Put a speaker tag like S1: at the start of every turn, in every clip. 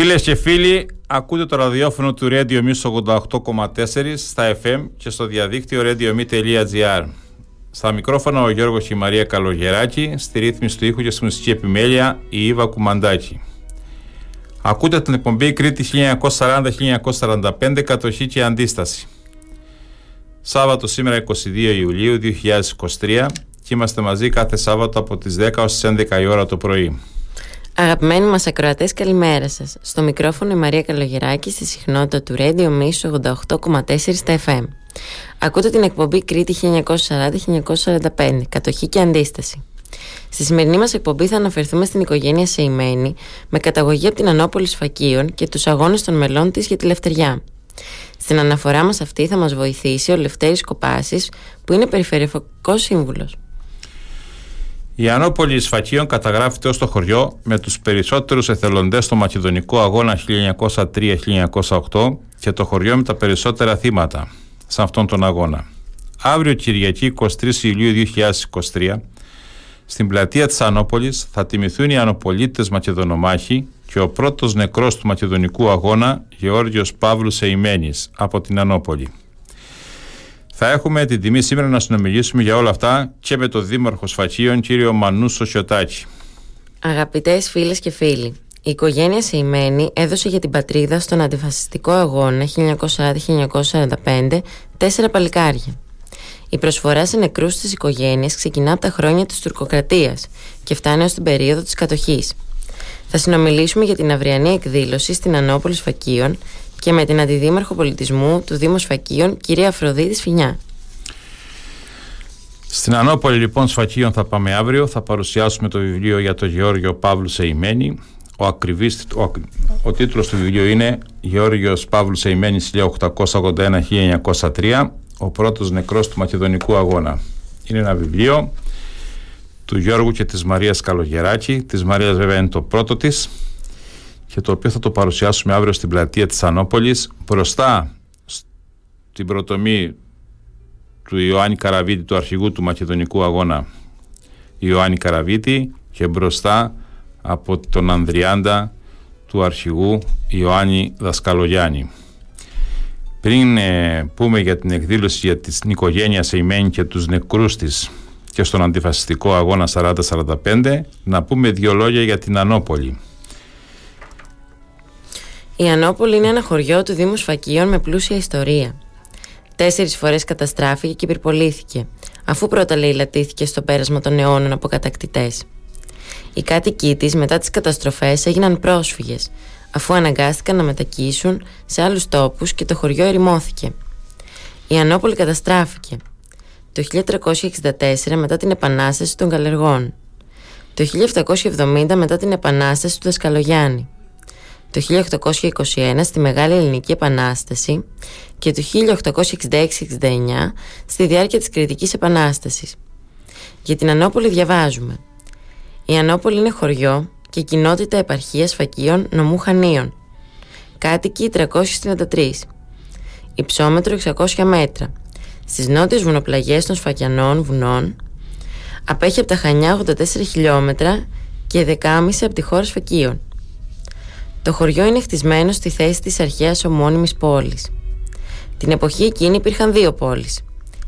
S1: Φίλες και φίλοι, ακούτε το ραδιόφωνο του Radio Mix 88,4 στα FM και στο διαδίκτυο radiomix.gr. Στα μικρόφωνα ο Γιώργος και η Μαρία Καλογεράκη, στη ρύθμιση του ήχου και στη μουσική επιμέλεια η Ήβα Κουμαντάκη. Ακούτε την εκπομπή Κρήτη 1940-1945 Κατοχή και Αντίσταση. Σάββατο σήμερα 22 Ιουλίου 2023 και είμαστε μαζί κάθε Σάββατο από τις 10 ως τις 11 η ώρα το πρωί.
S2: Αγαπημένοι μας ακροατές, καλημέρα σας. Στο μικρόφωνο η Μαρία Καλογεράκη στη συχνότητα του Radio Miss 88,4 στα FM. Ακούτε την εκπομπή Κρήτη 1940-1945, κατοχή και αντίσταση. Στη σημερινή μας εκπομπή θα αναφερθούμε στην οικογένεια Σεϊμένη με καταγωγή από την Ανόπολη Σφακίων και τους αγώνες των μελών της για τη Λευτεριά. Στην αναφορά μας αυτή θα μας βοηθήσει ο Λευτέρης Κοπάσης που είναι περιφερειακός σύμβουλος.
S1: Η Ανόπολη Σφακίων καταγράφεται ως το χωριό με τους περισσότερους εθελοντές στο Μακεδονικό Αγώνα 1903-1908 και το χωριό με τα περισσότερα θύματα σε αυτόν τον αγώνα. Αύριο Κυριακή 23 Ιουλίου 2023 στην πλατεία της Ανόπολης θα τιμηθούν οι Ανοπολίτες Μακεδονομάχοι και ο πρώτος νεκρός του Μακεδονικού Αγώνα Γεώργιος Παύλου Σεϊμένης από την Ανόπολη. Θα έχουμε την τιμή σήμερα να συνομιλήσουμε για όλα αυτά και με τον Δήμαρχο Σφακίων, κύριο Μανού Σοσιωτάκη.
S2: Αγαπητές φίλες και φίλοι, η οικογένεια Σεϊμένη έδωσε για την πατρίδα στον αντιφασιστικό αγώνα 1940-1945 τέσσερα παλικάρια. Η προσφορά σε νεκρούς της οικογένειας ξεκινά από τα χρόνια της τουρκοκρατίας και φτάνει ως την περίοδο της κατοχής. Θα συνομιλήσουμε για την αυριανή εκδήλωση στην Ανόπολη Σφακίων και με την Αντιδήμαρχο Πολιτισμού του Δήμου Σφακίων, κυρία Αφροδίτη Σφινιά.
S1: Στην Ανόπολη λοιπόν Σφακίων θα πάμε αύριο, θα παρουσιάσουμε το βιβλίο για τον Γεώργιο Παύλου Σεϊμένη. Ο, ακριβής, ο, ο τίτλος του βιβλίου είναι Γεώργιος Παύλου Σεϊμένης 1881-1903 ο πρώτος νεκρός του Μακεδονικού Αγώνα. Είναι ένα βιβλίο του Γιώργου και της Μαρίας Καλογεράκη. Της Μαρίας βέβαια είναι το πρώτο της και το οποίο θα το παρουσιάσουμε αύριο στην πλατεία της Ανόπολης μπροστά στην προτομή του Ιωάννη Καραβίτη, του αρχηγού του Μακεδονικού Αγώνα Ιωάννη Καραβίτη και μπροστά από τον Ανδριάντα του αρχηγού Ιωάννη Δασκαλογιάννη. Πριν ε, πούμε για την εκδήλωση για την οικογένεια Σεϊμένη και τους νεκρούς της και στον αντιφασιστικό αγώνα 40-45 να πούμε δύο λόγια για την Ανόπολη.
S2: Η Ανόπολη είναι ένα χωριό του Δήμου Σφακίων με πλούσια ιστορία. Τέσσερις φορές καταστράφηκε και υπερπολήθηκε, αφού πρώτα λαιλατήθηκε στο πέρασμα των αιώνων από κατακτητές. Οι κάτοικοί της μετά τις καταστροφές έγιναν πρόσφυγες, αφού αναγκάστηκαν να μετακίσουν σε άλλους τόπους και το χωριό ερημώθηκε. Η Ανόπολη καταστράφηκε το 1364 μετά την Επανάσταση των Καλεργών, το 1770 μετά την Επανάσταση του Δασκαλογιάννη, το 1821 στη Μεγάλη Ελληνική Επανάσταση και το 1866-69 στη διάρκεια της Κρητικής Επανάστασης. Για την Ανόπολη διαβάζουμε «Η Ανόπολη είναι χωριό και κοινότητα επαρχίας φακίων νομού Χανίων. Κάτοικοι 333. Υψόμετρο 600 μέτρα. Στις νότιες βουνοπλαγιές των Σφακιανών βουνών απέχει από τα Χανιά 84 χιλιόμετρα και 10,5 από τη χώρα Σφακίων. Το χωριό είναι χτισμένο στη θέση της αρχαίας ομώνυμης πόλης. Την εποχή εκείνη υπήρχαν δύο πόλεις,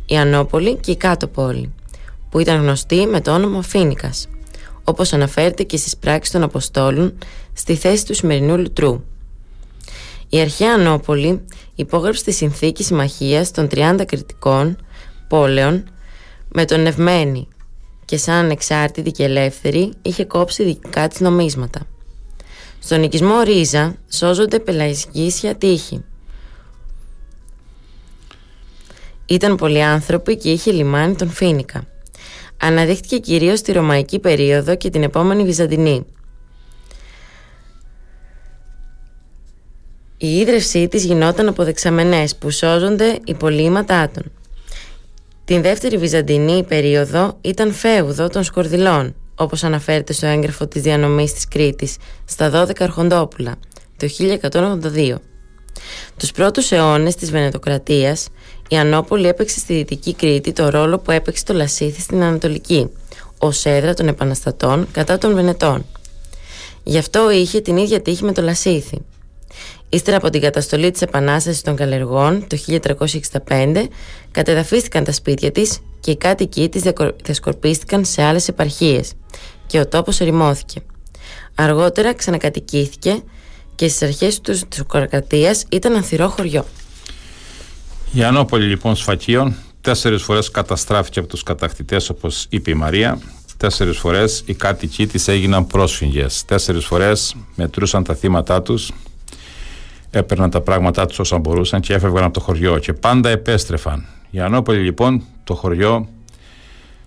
S2: η Ανόπολη και η Κάτω Πόλη, που ήταν γνωστή με το όνομα Φίνικας όπως αναφέρεται και στις πράξεις των Αποστόλων στη θέση του σημερινού Λουτρού. Η αρχαία Ανόπολη υπόγραψε τη συνθήκη συμμαχίας των 30 κριτικών πόλεων με τον Ευμένη και σαν ανεξάρτητη και ελεύθερη είχε κόψει δικά της νομίσματα. Στον οικισμό Ρίζα σώζονται πελαϊσκήσια τείχη. Ήταν πολλοί άνθρωποι και είχε λιμάνι τον Φίνικα αναδείχθηκε κυρίως στη Ρωμαϊκή περίοδο και την επόμενη Βυζαντινή. Η ίδρυυσή της γινόταν από δεξαμενές που σώζονται υπολείμματά των. Την δεύτερη Βυζαντινή περίοδο ήταν φέουδο των Σκορδιλών, όπως αναφέρεται στο έγγραφο της διανομής της Κρήτης, στα 12 Αρχοντόπουλα, το 1182. Τους πρώτους αιώνες της Βενετοκρατίας η Ανόπολη έπαιξε στη Δυτική Κρήτη το ρόλο που έπαιξε το Λασίθι στην Ανατολική, ως έδρα των επαναστατών κατά των Βενετών. Γι' αυτό είχε την ίδια τύχη με το Λασίθι. Ύστερα από την καταστολή της Επανάστασης των Καλλεργών το 1365 κατεδαφίστηκαν τα σπίτια της και οι κάτοικοι της διασκορπίστηκαν σε άλλες επαρχίες και ο τόπος ερημώθηκε. Αργότερα ξανακατοικήθηκε και στις αρχές του της Κορακατίας ήταν ανθυρό χωριό.
S1: Η Ανόπολη λοιπόν Σφακίων τέσσερις φορές καταστράφηκε από τους κατακτητές όπως είπε η Μαρία τέσσερις φορές οι κάτοικοι της έγιναν πρόσφυγες τέσσερις φορές μετρούσαν τα θύματά τους έπαιρναν τα πράγματά τους όσα μπορούσαν και έφευγαν από το χωριό και πάντα επέστρεφαν η Ανόπολη λοιπόν το χωριό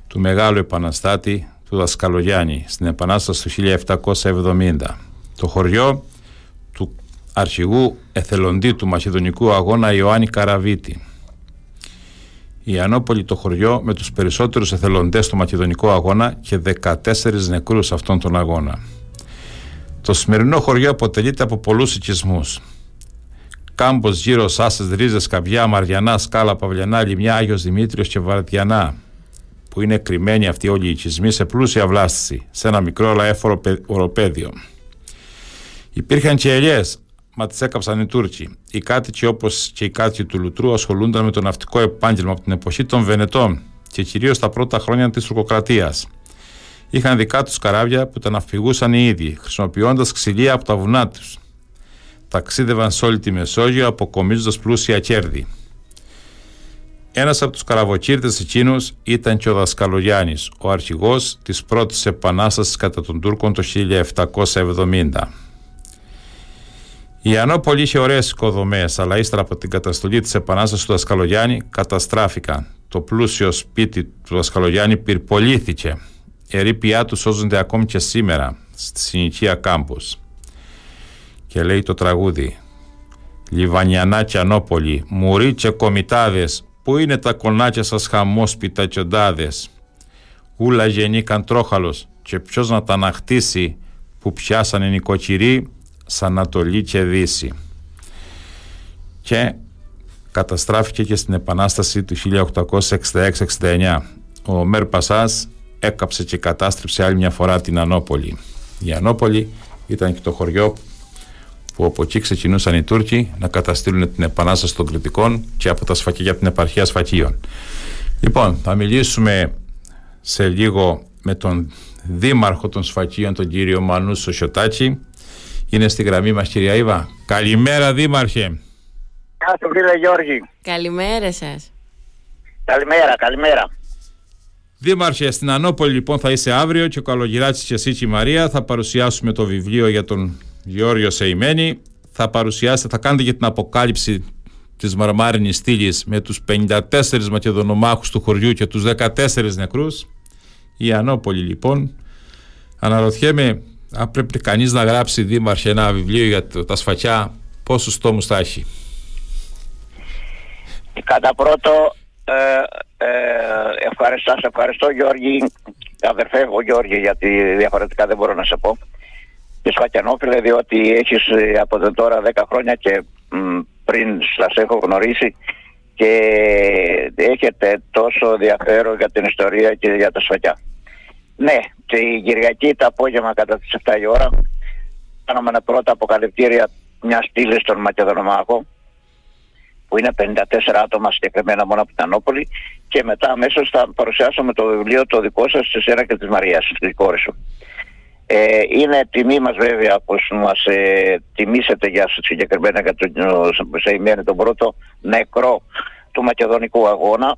S1: του μεγάλου επαναστάτη του Δασκαλογιάννη στην επανάσταση του 1770 το χωριό του αρχηγού εθελοντή του Μακεδονικού Αγώνα Ιωάννη Καραβίτη η Ανόπολη το χωριό με τους περισσότερους εθελοντές στο Μακεδονικό Αγώνα και 14 νεκρούς αυτόν τον αγώνα. Το σημερινό χωριό αποτελείται από πολλούς οικισμούς. Κάμπος, γύρω, Σάσες, Ρίζες, Καβιά, Μαριανά, Σκάλα, Παυλιανά, Λιμιά, Άγιος Δημήτριος και Βαρδιανά που είναι κρυμμένοι αυτοί όλοι οι οικισμοί σε πλούσια βλάστηση, σε ένα μικρό αλλά έφορο οροπέδιο. Υπήρχαν και ελιές, μα τις έκαψαν οι Τούρκοι. Οι κάτοικοι όπως και οι κάτοικοι του Λουτρού ασχολούνταν με το ναυτικό επάγγελμα από την εποχή των Βενετών και κυρίως τα πρώτα χρόνια της Τουρκοκρατίας. Είχαν δικά τους καράβια που τα ναυπηγούσαν οι ίδιοι, χρησιμοποιώντας ξυλία από τα βουνά τους. Ταξίδευαν σε όλη τη Μεσόγειο αποκομίζοντας πλούσια κέρδη. Ένας από τους καραβοκύρτε εκείνους ήταν και ο Δασκαλογιάννης, ο αρχηγός της πρώτης επανάστασης κατά των Τούρκων το 1770. Η Ανόπολη είχε ωραίες οικοδομές, αλλά ύστερα από την καταστολή της Επανάστασης του Δασκαλογιάννη καταστράφηκαν. Το πλούσιο σπίτι του Δασκαλογιάννη πυρπολήθηκε. Οι ερήπια τους σώζονται ακόμη και σήμερα στη συνοικία κάμπος. Και λέει το τραγούδι Λιβανιανά και Ανόπολη, μουρί και κομιτάδες, πού είναι τα κονάκια σας χαμόσπιτα και οντάδες; Ούλα γεννήκαν τρόχαλος και ποιος να τα αναχτίσει που πιάσανε νοικοκυροί σαν Ανατολή και Δύση και καταστράφηκε και στην Επανάσταση του 1866-69. Ο Μέρ Πασάς έκαψε και κατάστρεψε άλλη μια φορά την Ανόπολη. Η Ανόπολη ήταν και το χωριό που από εκεί ξεκινούσαν οι Τούρκοι να καταστήλουν την Επανάσταση των Κρητικών και από τα σφακιά από την επαρχία Σφακίων. Λοιπόν, θα μιλήσουμε σε λίγο με τον δήμαρχο των Σφακίων, τον κύριο Μανούς Σοσιωτάκη, είναι στη γραμμή μας κυρία Ήβα. Καλημέρα Δήμαρχε.
S3: Γεια σου φίλε Γιώργη.
S2: Καλημέρα σας.
S3: Καλημέρα, καλημέρα.
S1: Δήμαρχε, στην Ανόπολη λοιπόν θα είσαι αύριο και ο Καλογυράτσης και εσύ και η Μαρία θα παρουσιάσουμε το βιβλίο για τον Γιώργιο Σεϊμένη. Θα παρουσιάσετε, θα κάνετε για την αποκάλυψη της Μαρμάρινης στήλης με τους 54 μακεδονομάχους του χωριού και τους 14 νεκρούς. Η Ανόπολη λοιπόν. Αναρωτιέμαι αν πρέπει κανείς να γράψει δήμαρχε ένα βιβλίο για τα σφακιά, πόσους τόμους θα έχει;
S3: Κατά πρώτο, ε, ε, ευχαριστώ, σε ευχαριστώ Γιώργη, αδερφέ ο Γιώργη, γιατί διαφορετικά δεν μπορώ να σε πω. Και Σφακιανόφιλε, διότι έχεις ε, από τώρα 10 χρόνια και μ, πριν σας έχω γνωρίσει και έχετε τόσο ενδιαφέρον για την ιστορία και για τα σφακιά. Ναι, την Κυριακή το απόγευμα κατά τις 7 η ώρα κάναμε ένα πρώτα αποκαλυπτήρια μιας στήλης στον Μακεδονομάχο που είναι 54 άτομα συγκεκριμένα μόνο από την Ανόπολη και μετά αμέσως θα παρουσιάσουμε το βιβλίο το δικό σας σε σένα και της Μαρίας, τη κόρη σου. Ε, είναι τιμή μας βέβαια πως μας ε, τιμήσετε για συγκεκριμένα για τον, τον πρώτο νεκρό του Μακεδονικού αγώνα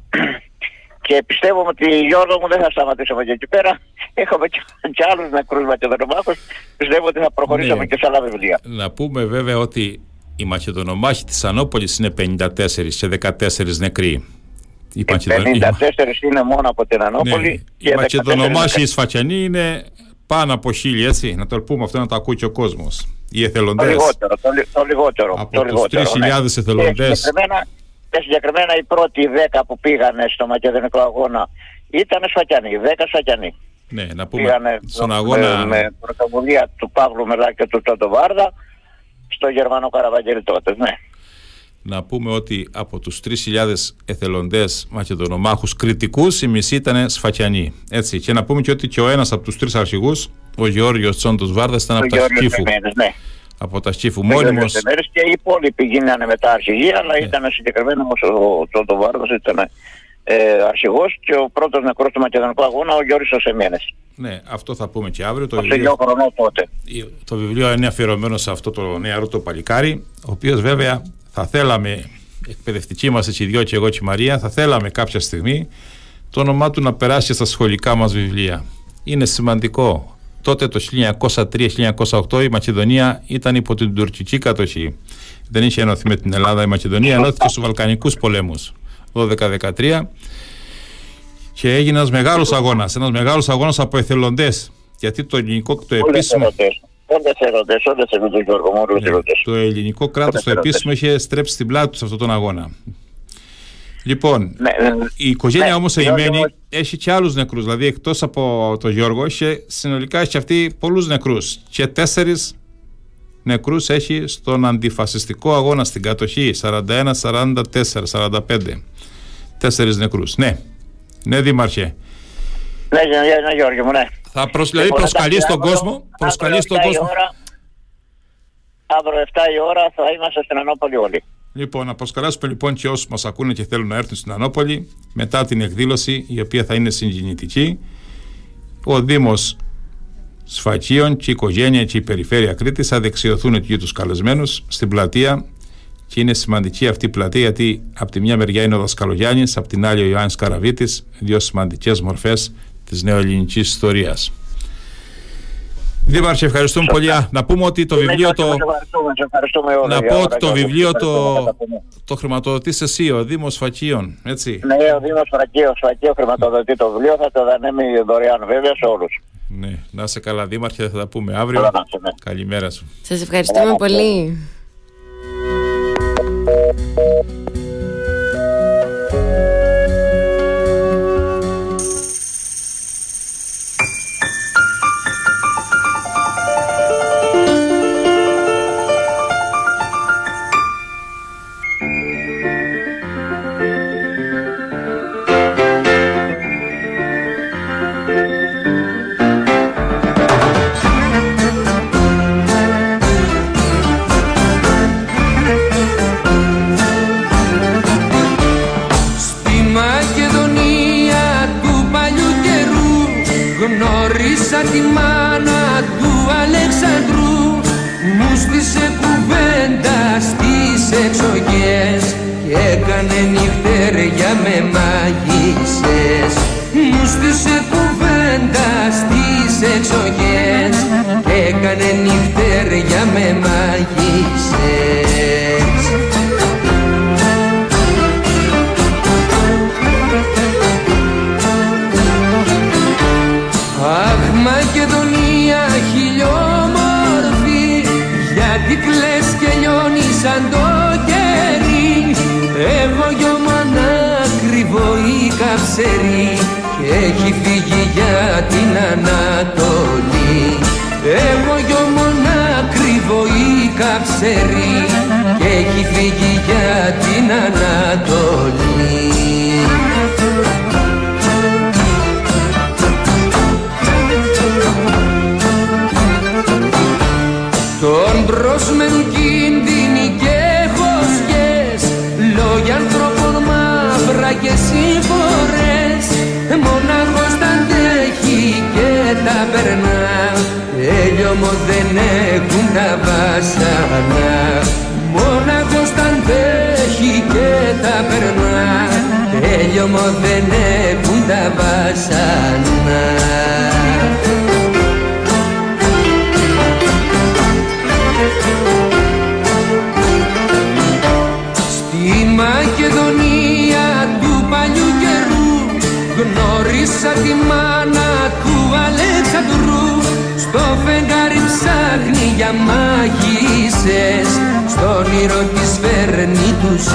S3: και πιστεύω ότι Γιώργο μου δεν θα σταματήσουμε και εκεί πέρα. Έχουμε και, και άλλους νεκρούς Μακεδονομάχους. Πιστεύω ότι θα προχωρήσουμε ναι. και σε άλλα βιβλία.
S1: Να πούμε βέβαια ότι οι Μακεδονομάχοι της Ανόπολη είναι 54 και 14 νεκροί.
S3: Οι 54 είναι μόνο από την Ανόπολη. Ναι.
S1: Και οι Μακεδονομάχοι οι Σφακιανοί είναι πάνω από χίλιοι, έτσι. Να το πούμε αυτό να το ακούει και ο κόσμος. Οι εθελοντές. Το
S3: λιγότερο. Το, το λιγότερο
S1: από τους 3.000 ναι. εθελοντές.
S3: Και συγκεκριμένα οι πρώτοι 10 που πήγανε στο Μακεδονικό αγώνα ήταν Σφακιανοί, 10 Σφακιανοί.
S1: Ναι, να πούμε πήγανε στον αγώνα...
S3: Με, με πρωτοβουλία του Παύλου Μελά και του Τόντο Βάρδα στο Γερμανό Καραβαγγέλη τότε, ναι.
S1: Να πούμε ότι από τους 3.000 εθελοντές μακεδονομάχους κριτικούς η μισή ήταν σφακιανοί. Έτσι. Και να πούμε και ότι και ο ένας από τους τρεις αρχηγούς, ο Γεώργιος Τσόντος Βάρδας, ήταν από τα Σκύφου.
S3: Ναι.
S1: Από τα Σκύφου μόνιμος.
S3: Και οι υπόλοιποι γίνανε μετά αρχηγοί, αλλά ναι. ήταν συγκεκριμένα όμως ο Τσόντος Βάρδας, ήταν ε, αρχηγός και ο πρώτος νεκρός του Μακεδονικού Αγώνα, ο Γιώργος Οσεμιένες.
S1: Ναι, αυτό θα πούμε και αύριο.
S3: Το, βιβλίο,
S1: τότε. το βιβλίο είναι αφιερωμένο σε αυτό το νεαρό το παλικάρι, ο οποίος βέβαια θα θέλαμε, εκπαιδευτική μας έτσι δυο και εγώ και η Μαρία, θα θέλαμε κάποια στιγμή το όνομά του να περάσει στα σχολικά μας βιβλία. Είναι σημαντικό. Τότε το 1903-1908 η Μακεδονία ήταν υπό την τουρκική κατοχή. Δεν είχε ενωθεί με την Ελλάδα. Η Μακεδονία ενώθηκε στους Βαλκανικούς πολέμους 12-13 και έγινε ένας μεγάλος αγώνας, ένας μεγάλος αγώνας από εθελοντές γιατί το ελληνικό το επίσημο...
S3: Όντες ερωτές, όντες ερωτές Γιώργο μου,
S1: ναι, Το ελληνικό κράτος το επίσημο είχε στρέψει στην πλάτη τους σε αυτόν τον αγώνα. Λοιπόν, ναι, ναι, η οικογένεια ναι, όμως Αιημένη έχει και άλλους νεκρούς, δηλαδή εκτός από τον Γιώργο, έχει, συνολικά έχει αυτή πολλούς νεκρούς. Και τέσσερις νεκρούς έχει στον αντιφασιστικό αγώνα στην κατοχή. 41, 44, 45 τέσσερις νεκρούς. Ναι, ναι Δήμαρχε.
S3: Ναι, ναι, ναι Γιώργο μου, ναι
S1: θα προσ... Δηλαδή προσκαλεί στον κόσμο. Προσκαλεί στον κόσμο.
S3: Αύριο 7 η ώρα θα είμαστε στην Ανόπολη όλοι.
S1: Λοιπόν, να προσκαλέσουμε λοιπόν και όσους μας ακούνε και θέλουν να έρθουν στην Ανόπολη μετά την εκδήλωση η οποία θα είναι συγκινητική. Ο Δήμος Σφακίων και η οικογένεια και η περιφέρεια Κρήτη θα δεξιωθούν εκεί τους καλεσμένους στην πλατεία και είναι σημαντική αυτή η πλατεία γιατί από τη μια μεριά είναι ο Δασκαλογιάννης, από την άλλη ο Ιωάννης Καραβίτης, δύο σημαντικές μορφές της νεοελληνικής ιστορίας. Δήμαρχε, ευχαριστούμε πολύ. Να πούμε ότι το βιβλίο το. Να πω ότι το βιβλίο το, το χρηματοδοτείς εσύ, ο Δήμος Φακίων. Έτσι.
S3: Ναι, ο Δήμος Φακίων Φακίων χρηματοδοτεί το βιβλίο. Θα το δανέμει δωρεάν βέβαια σε όλους.
S1: Ναι, να είσαι καλά, Δήμαρχε, θα τα πούμε αύριο.
S3: Ναι.
S1: Καλημέρα σου.
S4: Σας ευχαριστούμε πολύ. δρόμο δεν τα βάσανα Στη Μακεδονία του παλιού καιρού γνώρισα τη μάνα του Αλεξανδρού στο φεγγάρι ψάχνει για μάγισσες στον όνειρο της φέρνει τους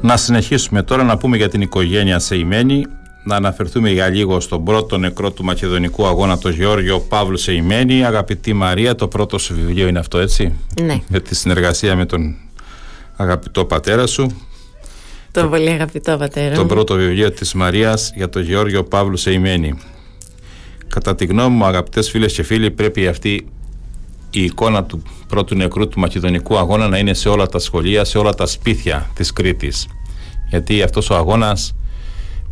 S1: Να συνεχίσουμε τώρα να πούμε για την οικογένεια Σεϊμένη, να αναφερθούμε για λίγο στον πρώτο νεκρό του μακεδονικού αγώνα, τον Γεώργιο Παύλου Σεϊμένη. Αγαπητή Μαρία, το πρώτο σου βιβλίο είναι αυτό, έτσι;
S2: Ναι.
S1: Με τη συνεργασία με τον αγαπητό πατέρα σου.
S2: Τον πολύ αγαπητό πατέρα.
S1: Το πρώτο βιβλίο της Μαρίας για τον Γεώργιο Παύλου Σεϊμένη. Κατά τη γνώμη μου, αγαπητές φίλες και φίλοι, πρέπει αυτή η εικόνα του πρώτου νεκρού του Μακεδονικού αγώνα να είναι σε όλα τα σχολεία, σε όλα τα σπίτια της Κρήτης. Γιατί αυτός ο αγώνας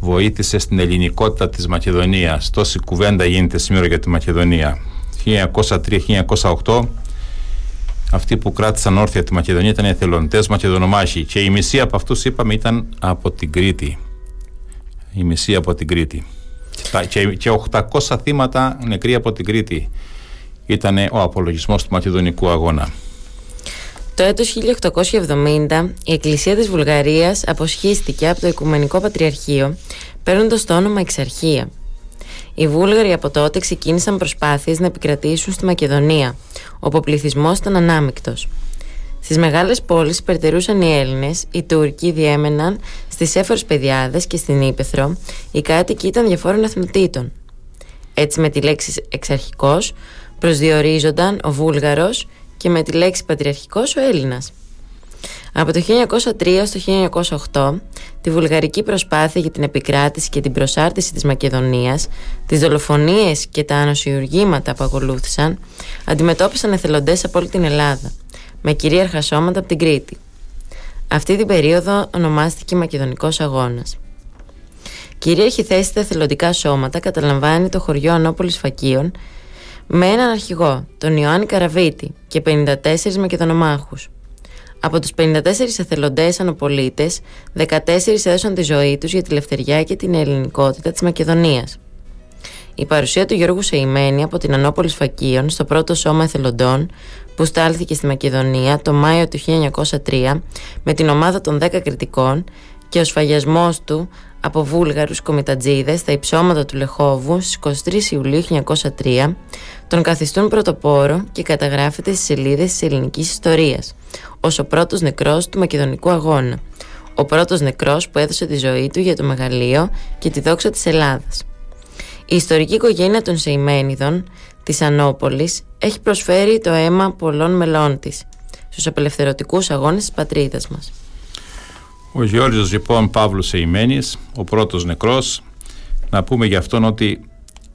S1: βοήθησε στην ελληνικότητα της Μακεδονίας. Τόση κουβέντα γίνεται σήμερα για τη Μακεδονία. 1903-1908 αυτοί που κράτησαν όρθια τη Μακεδονία ήταν εθελοντές Μακεδονομάχοι και η μισή από αυτούς είπαμε ήταν από την Κρήτη. Η μισή από την Κρήτη. Και 800 θύματα νεκροί από την Κρήτη ήταν ο απολογισμός του Μακεδονικού αγώνα.
S2: Το έτος 1870 η Εκκλησία της Βουλγαρίας αποσχίστηκε από το Οικουμενικό Πατριαρχείο παίρνοντας το όνομα Εξαρχία. Οι Βούλγαροι από τότε ξεκίνησαν προσπάθειες να επικρατήσουν στη Μακεδονία, όπου ο πληθυσμό ήταν ανάμεικτος. Στις μεγάλες πόλεις υπερτερούσαν οι Έλληνες, οι Τούρκοι διέμεναν στις έφορες πεδιάδες και στην Ήπεθρο, οι κάτοικοι ήταν διαφόρων εθνοτήτων. Έτσι, με τη λέξη εξαρχικός προσδιορίζονταν ο Βούλγαρος και με τη λέξη πατριαρχικός ο Έλληνας. Από το 1903 στο 1908, τη βουλγαρική προσπάθεια για την επικράτηση και την προσάρτηση της Μακεδονίας, τις δολοφονίες και τα ανοσιουργήματα που ακολούθησαν, αντιμετώπισαν εθελοντές από όλη την Ελλάδα, με κυρίαρχα σώματα από την Κρήτη. Αυτή την περίοδο ονομάστηκε Μακεδονικός Αγώνας. Κυρίαρχη θέση στα εθελοντικά σώματα καταλαμβάνει το χωριό Ανώπολης Φακίων με έναν αρχηγό, τον Ιωάννη Καραβίτη και 54 Μακεδονομάχους. Από τους 54 εθελοντές ανοπολίτες, 14 έδωσαν τη ζωή τους για τη λευτεριά και την ελληνικότητα της Μακεδονίας. Η παρουσία του Γιώργου Σεϊμένη από την Ανώπολη Φακίων στο πρώτο σώμα εθελοντών που στάλθηκε στη Μακεδονία το Μάιο του 1903 με την ομάδα των 10 κριτικών και ο σφαγιασμός του από βούλγαρους κομιτατζίδες στα υψώματα του Λεχόβου στις 23 Ιουλίου 1903 τον καθιστούν πρωτοπόρο και καταγράφεται στις σελίδες της ελληνικής ιστορίας ως ο πρώτος νεκρός του Μακεδονικού αγώνα. Ο πρώτος νεκρός που έδωσε τη ζωή του για το μεγαλείο και τη δόξα της Ελλάδας. Η ιστορική οικογένεια των Σεϊμένιδων της Ανόπολης έχει προσφέρει το αίμα πολλών μελών της στους απελευθερωτικούς αγώνες της πατρίδας μας.
S1: Ο Γεώργιος λοιπόν Παύλου Σεϊμένης, ο πρώτος νεκρός, να πούμε για αυτόν ότι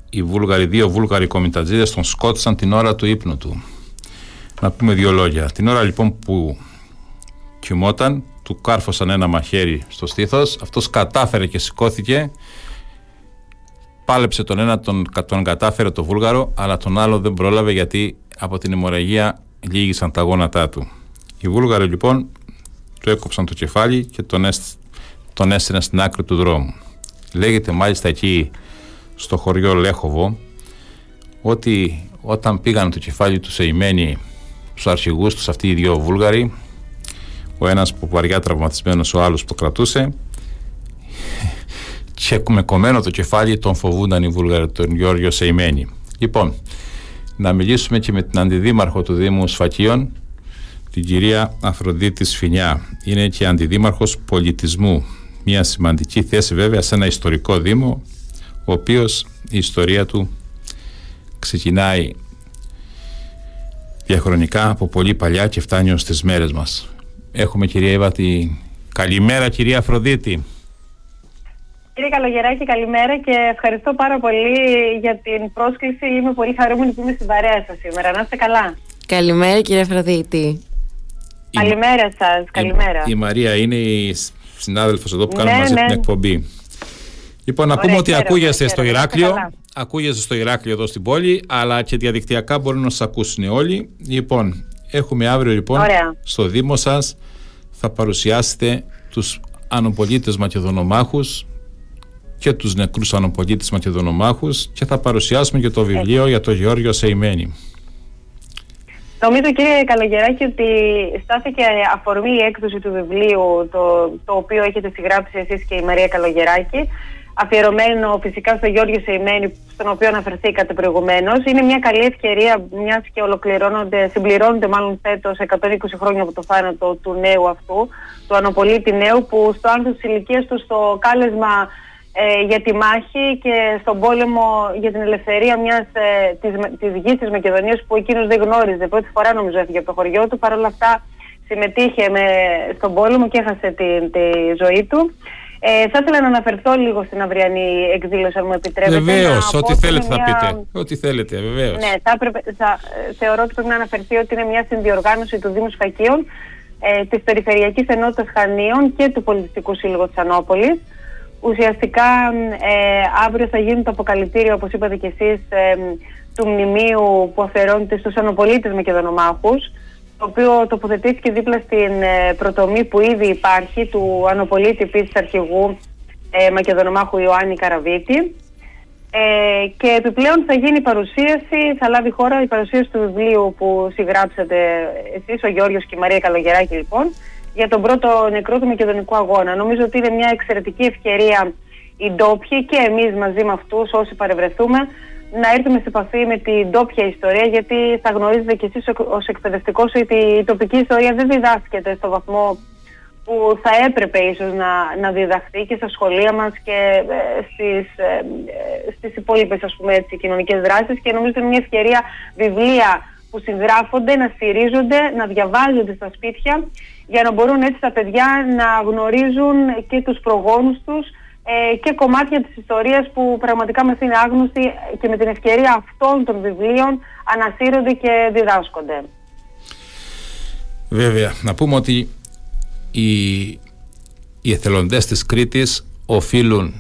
S1: οι Βούλγαροι, δύο Βούλγαροι κομιτατζίδες τον σκότωσαν την ώρα του ύπνου του. Να πούμε δύο λόγια. Την ώρα λοιπόν που κοιμόταν, του κάρφωσαν ένα μαχαίρι στο στήθος, αυτός κατάφερε και σηκώθηκε, πάλεψε τον ένα, τον, τον κατάφερε το Βούλγαρο, αλλά τον άλλο δεν πρόλαβε γιατί από την αιμορραγία λύγησαν τα γόνατά του. Οι Βούλγαροι λοιπόν του έκοψαν το κεφάλι και τον, τον έστειναν στην άκρη του δρόμου. Λέγεται μάλιστα εκεί στο χωριό Λέχοβο ότι όταν πήγαν το κεφάλι τους Σεϊμένη στους αρχηγούς τους αυτοί οι δύο Βούλγαροι ο ένας που βαριά τραυματισμένος ο άλλος που κρατούσε και με κομμένο το κεφάλι τον φοβούνταν οι Βούλγαροι τον Γιώργιο Σεϊμένη λοιπόν να μιλήσουμε και με την αντιδήμαρχο του Δήμου Σφακίων την κυρία Αφροδίτη Σφινιά. Είναι και αντιδήμαρχος πολιτισμού. Μια σημαντική θέση βέβαια σε ένα ιστορικό δήμο, ο οποίος η ιστορία του ξεκινάει διαχρονικά από πολύ παλιά και φτάνει ως τις μέρες μας. Έχουμε κυρία Εύα τη... Καλημέρα κυρία Αφροδίτη.
S5: Κύριε Καλογεράκη, καλημέρα και ευχαριστώ πάρα πολύ για την πρόσκληση. Είμαι πολύ χαρούμενη που είμαι στην παρέα σας σήμερα. Να είστε καλά.
S2: Καλημέρα κύριε Αφροδίτη.
S5: Καλημέρα σας. Καλημέρα.
S1: Η, Μαρία είναι η συνάδελφος εδώ που κάνουμε ναι, μαζί ναι. την εκπομπή. Λοιπόν, να πούμε ότι ακούγεστε στο Ηράκλειο. Ακούγεστε στο Ηράκλειο εδώ στην πόλη, αλλά και διαδικτυακά μπορούν να σας ακούσουν όλοι. Λοιπόν, έχουμε αύριο λοιπόν στο Δήμο σας θα παρουσιάσετε τους ανοπολίτε Μακεδονομάχους και τους νεκρούς ανοπολίτες Μακεδονομάχους και θα παρουσιάσουμε και το βιβλίο για τον Γεώργιο Σεϊμένη.
S5: Νομίζω κύριε Καλογεράκη ότι στάθηκε αφορμή η έκδοση του βιβλίου το, το οποίο έχετε συγγράψει εσείς και η Μαρία Καλογεράκη αφιερωμένο φυσικά στο Γιώργο Σεϊμένη, στον οποίο αναφερθήκατε προηγουμένως. Είναι μια καλή ευκαιρία, μιας και ολοκληρώνονται, συμπληρώνονται μάλλον φέτος 120 χρόνια από το θάνατο του νέου αυτού, του Ανοπολίτη Νέου, που στο άνθο της ηλικίας του, στο κάλεσμα ε, για τη μάχη και στον πόλεμο για την ελευθερία μιας, ε, της, της γης της Μακεδονίας που εκείνος δεν γνώριζε. Πρώτη φορά νομίζω έφυγε από το χωριό του, παρόλα αυτά συμμετείχε με, στον πόλεμο και έχασε τη, τη ζωή του. Ε, θα ήθελα να αναφερθώ λίγο στην αυριανή εκδήλωση, αν μου επιτρέπετε.
S1: Βεβαίως, ό,τι θέλετε μια... θα πείτε. Ό,τι θέλετε, βεβαίως.
S5: Ναι, θα, θα, θεωρώ ότι πρέπει να αναφερθεί ότι είναι μια συνδιοργάνωση του Δήμου Σφακίων, ε, της Περιφερειακής Ενότητας Χανίων και του Πολιτιστικού Σύλλογου τη Ανόπολη. Ουσιαστικά ε, αύριο θα γίνει το αποκαλυπτήριο, όπως είπατε και εσείς, ε, του μνημείου που αφαιρώνεται στους ανοπολίτες Μακεδονομάχους, το οποίο τοποθετήθηκε δίπλα στην ε, προτομή που ήδη υπάρχει του ανοπολίτη επίσης αρχηγού ε, Μακεδονομάχου Ιωάννη Καραβίτη. Ε, και επιπλέον θα γίνει η παρουσίαση, θα λάβει χώρα η παρουσίαση του βιβλίου που συγγράψατε εσείς, ο Γιώργος και η Μαρία Καλογεράκη λοιπόν, για τον πρώτο νεκρό του Μακεδονικού Αγώνα. Νομίζω ότι είναι μια εξαιρετική ευκαιρία οι ντόπιοι και εμείς μαζί με αυτούς όσοι παρευρεθούμε να έρθουμε σε επαφή με την ντόπια ιστορία γιατί θα γνωρίζετε κι εσείς ως εκπαιδευτικός ότι η τοπική ιστορία δεν διδάσκεται στο βαθμό που θα έπρεπε ίσως να, να διδαχθεί και στα σχολεία μας και ε, στις, ε, ε, στις υπόλοιπες ας πούμε έτσι, κοινωνικές δράσεις. Και νομίζω ότι είναι μια ευκαιρία βιβλία που συγγράφονται, να στηρίζονται, να διαβάζονται στα σπίτια για να μπορούν έτσι τα παιδιά να γνωρίζουν και τους προγόνους τους ε, και κομμάτια της ιστορίας που πραγματικά μας είναι άγνωστοι και με την ευκαιρία αυτών των βιβλίων ανασύρονται και διδάσκονται.
S1: Βέβαια, να πούμε ότι οι, οι εθελοντές της Κρήτης οφείλουν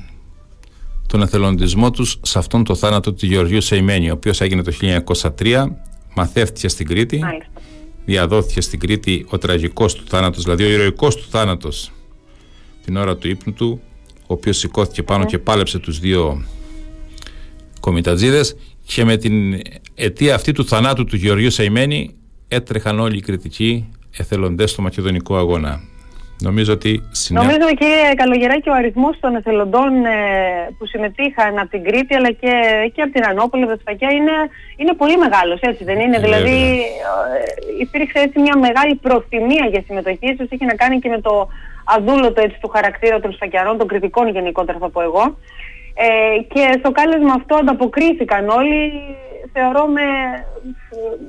S1: τον εθελοντισμό τους σε αυτόν το θάνατο του Γεωργίου Σεϊμένη, ο οποίος έγινε το 1903, μαθεύτηκε στην Κρήτη, Μάλιστα. διαδόθηκε στην Κρήτη ο τραγικός του θάνατος, δηλαδή ο ηρωικός του θάνατος την ώρα του ύπνου του, ο οποίος σηκώθηκε πάνω και πάλεψε τους δύο κομιτατζίδες και με την αιτία αυτή του θανάτου του Γεωργίου Σαϊμένη έτρεχαν όλοι οι κριτικοί εθελοντές στο μακεδονικό αγώνα. Νομίζω ότι
S5: συνέ... Νομίζω κύριε Καλογεράκη ο αριθμός των εθελοντών ε, που συμμετείχαν από την Κρήτη αλλά και, και από την Ανόπολη, από τα είναι, είναι πολύ μεγάλος έτσι δεν είναι; δηλαδή ε, υπήρξε έτσι μια μεγάλη προθυμία για συμμετοχή, ίσως έχει να κάνει και με το αδούλωτο έτσι, του χαρακτήρα των σφακιαρών, των κριτικών γενικότερα θα πω εγώ. Ε, και στο κάλεσμα αυτό ανταποκρίθηκαν όλοι, θεωρώ με,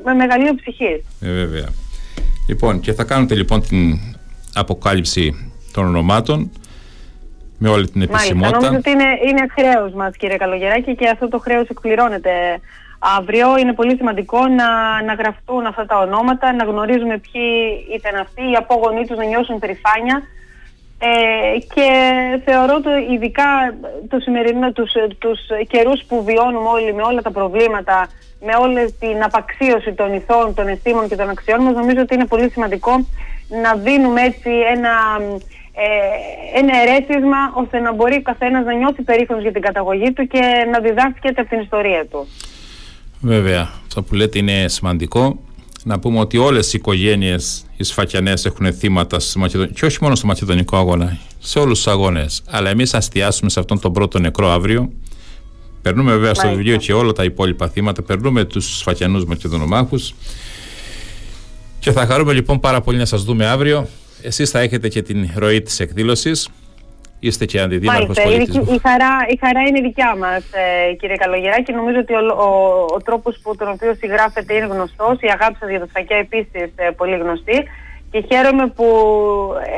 S5: με μεγαλείο ψυχή.
S1: Ε, βέβαια. Λοιπόν, και θα κάνετε λοιπόν την αποκάλυψη των ονομάτων με όλη την επισημότητα.
S5: Μάλιστα, νομίζω ότι είναι, είναι χρέος μας κύριε Καλογεράκη και αυτό το χρέος εκπληρώνεται αύριο. Είναι πολύ σημαντικό να, να γραφτούν αυτά τα ονόματα, να γνωρίζουμε ποιοι ήταν αυτοί, οι απόγονοί τους να νιώσουν περηφάνεια ε, και θεωρώ το ειδικά το σημερινό, τους, τους καιρούς που βιώνουμε όλοι με όλα τα προβλήματα, με όλη την απαξίωση των ηθών, των αισθήμων και των αξιών μας, νομίζω ότι είναι πολύ σημαντικό να δίνουμε έτσι ένα, ε, ένα ερέθισμα ώστε να μπορεί ο καθένας να νιώθει περήφανος για την καταγωγή του και να διδάσκεται από την ιστορία του.
S1: Βέβαια, αυτό που λέτε είναι σημαντικό να πούμε ότι όλες οι οικογένειες οι σφακιανές έχουν θύματα και όχι μόνο στο μακεδονικό αγώνα, σε όλους τους αγώνες. Αλλά εμείς αστιάσουμε σε αυτόν τον πρώτο νεκρό αύριο. Περνούμε βέβαια στο βιβλίο και όλα τα υπόλοιπα θύματα, περνούμε τους σφακιανούς μακεδονομάχους και θα χαρούμε λοιπόν πάρα πολύ να σας δούμε αύριο. Εσείς θα έχετε και την ροή της εκδήλωσης. Είστε και αντιδήμαρχος πολιτισμού.
S5: Η, η, χαρά, η χαρά είναι δικιά μας ε, κύριε Καλογεράκη. Νομίζω ότι ο, ο, ο τρόπος που τον οποίο συγγράφεται είναι γνωστός. Η αγάπη σας για το σφακιά επίσης ε, πολύ γνωστή. Και χαίρομαι που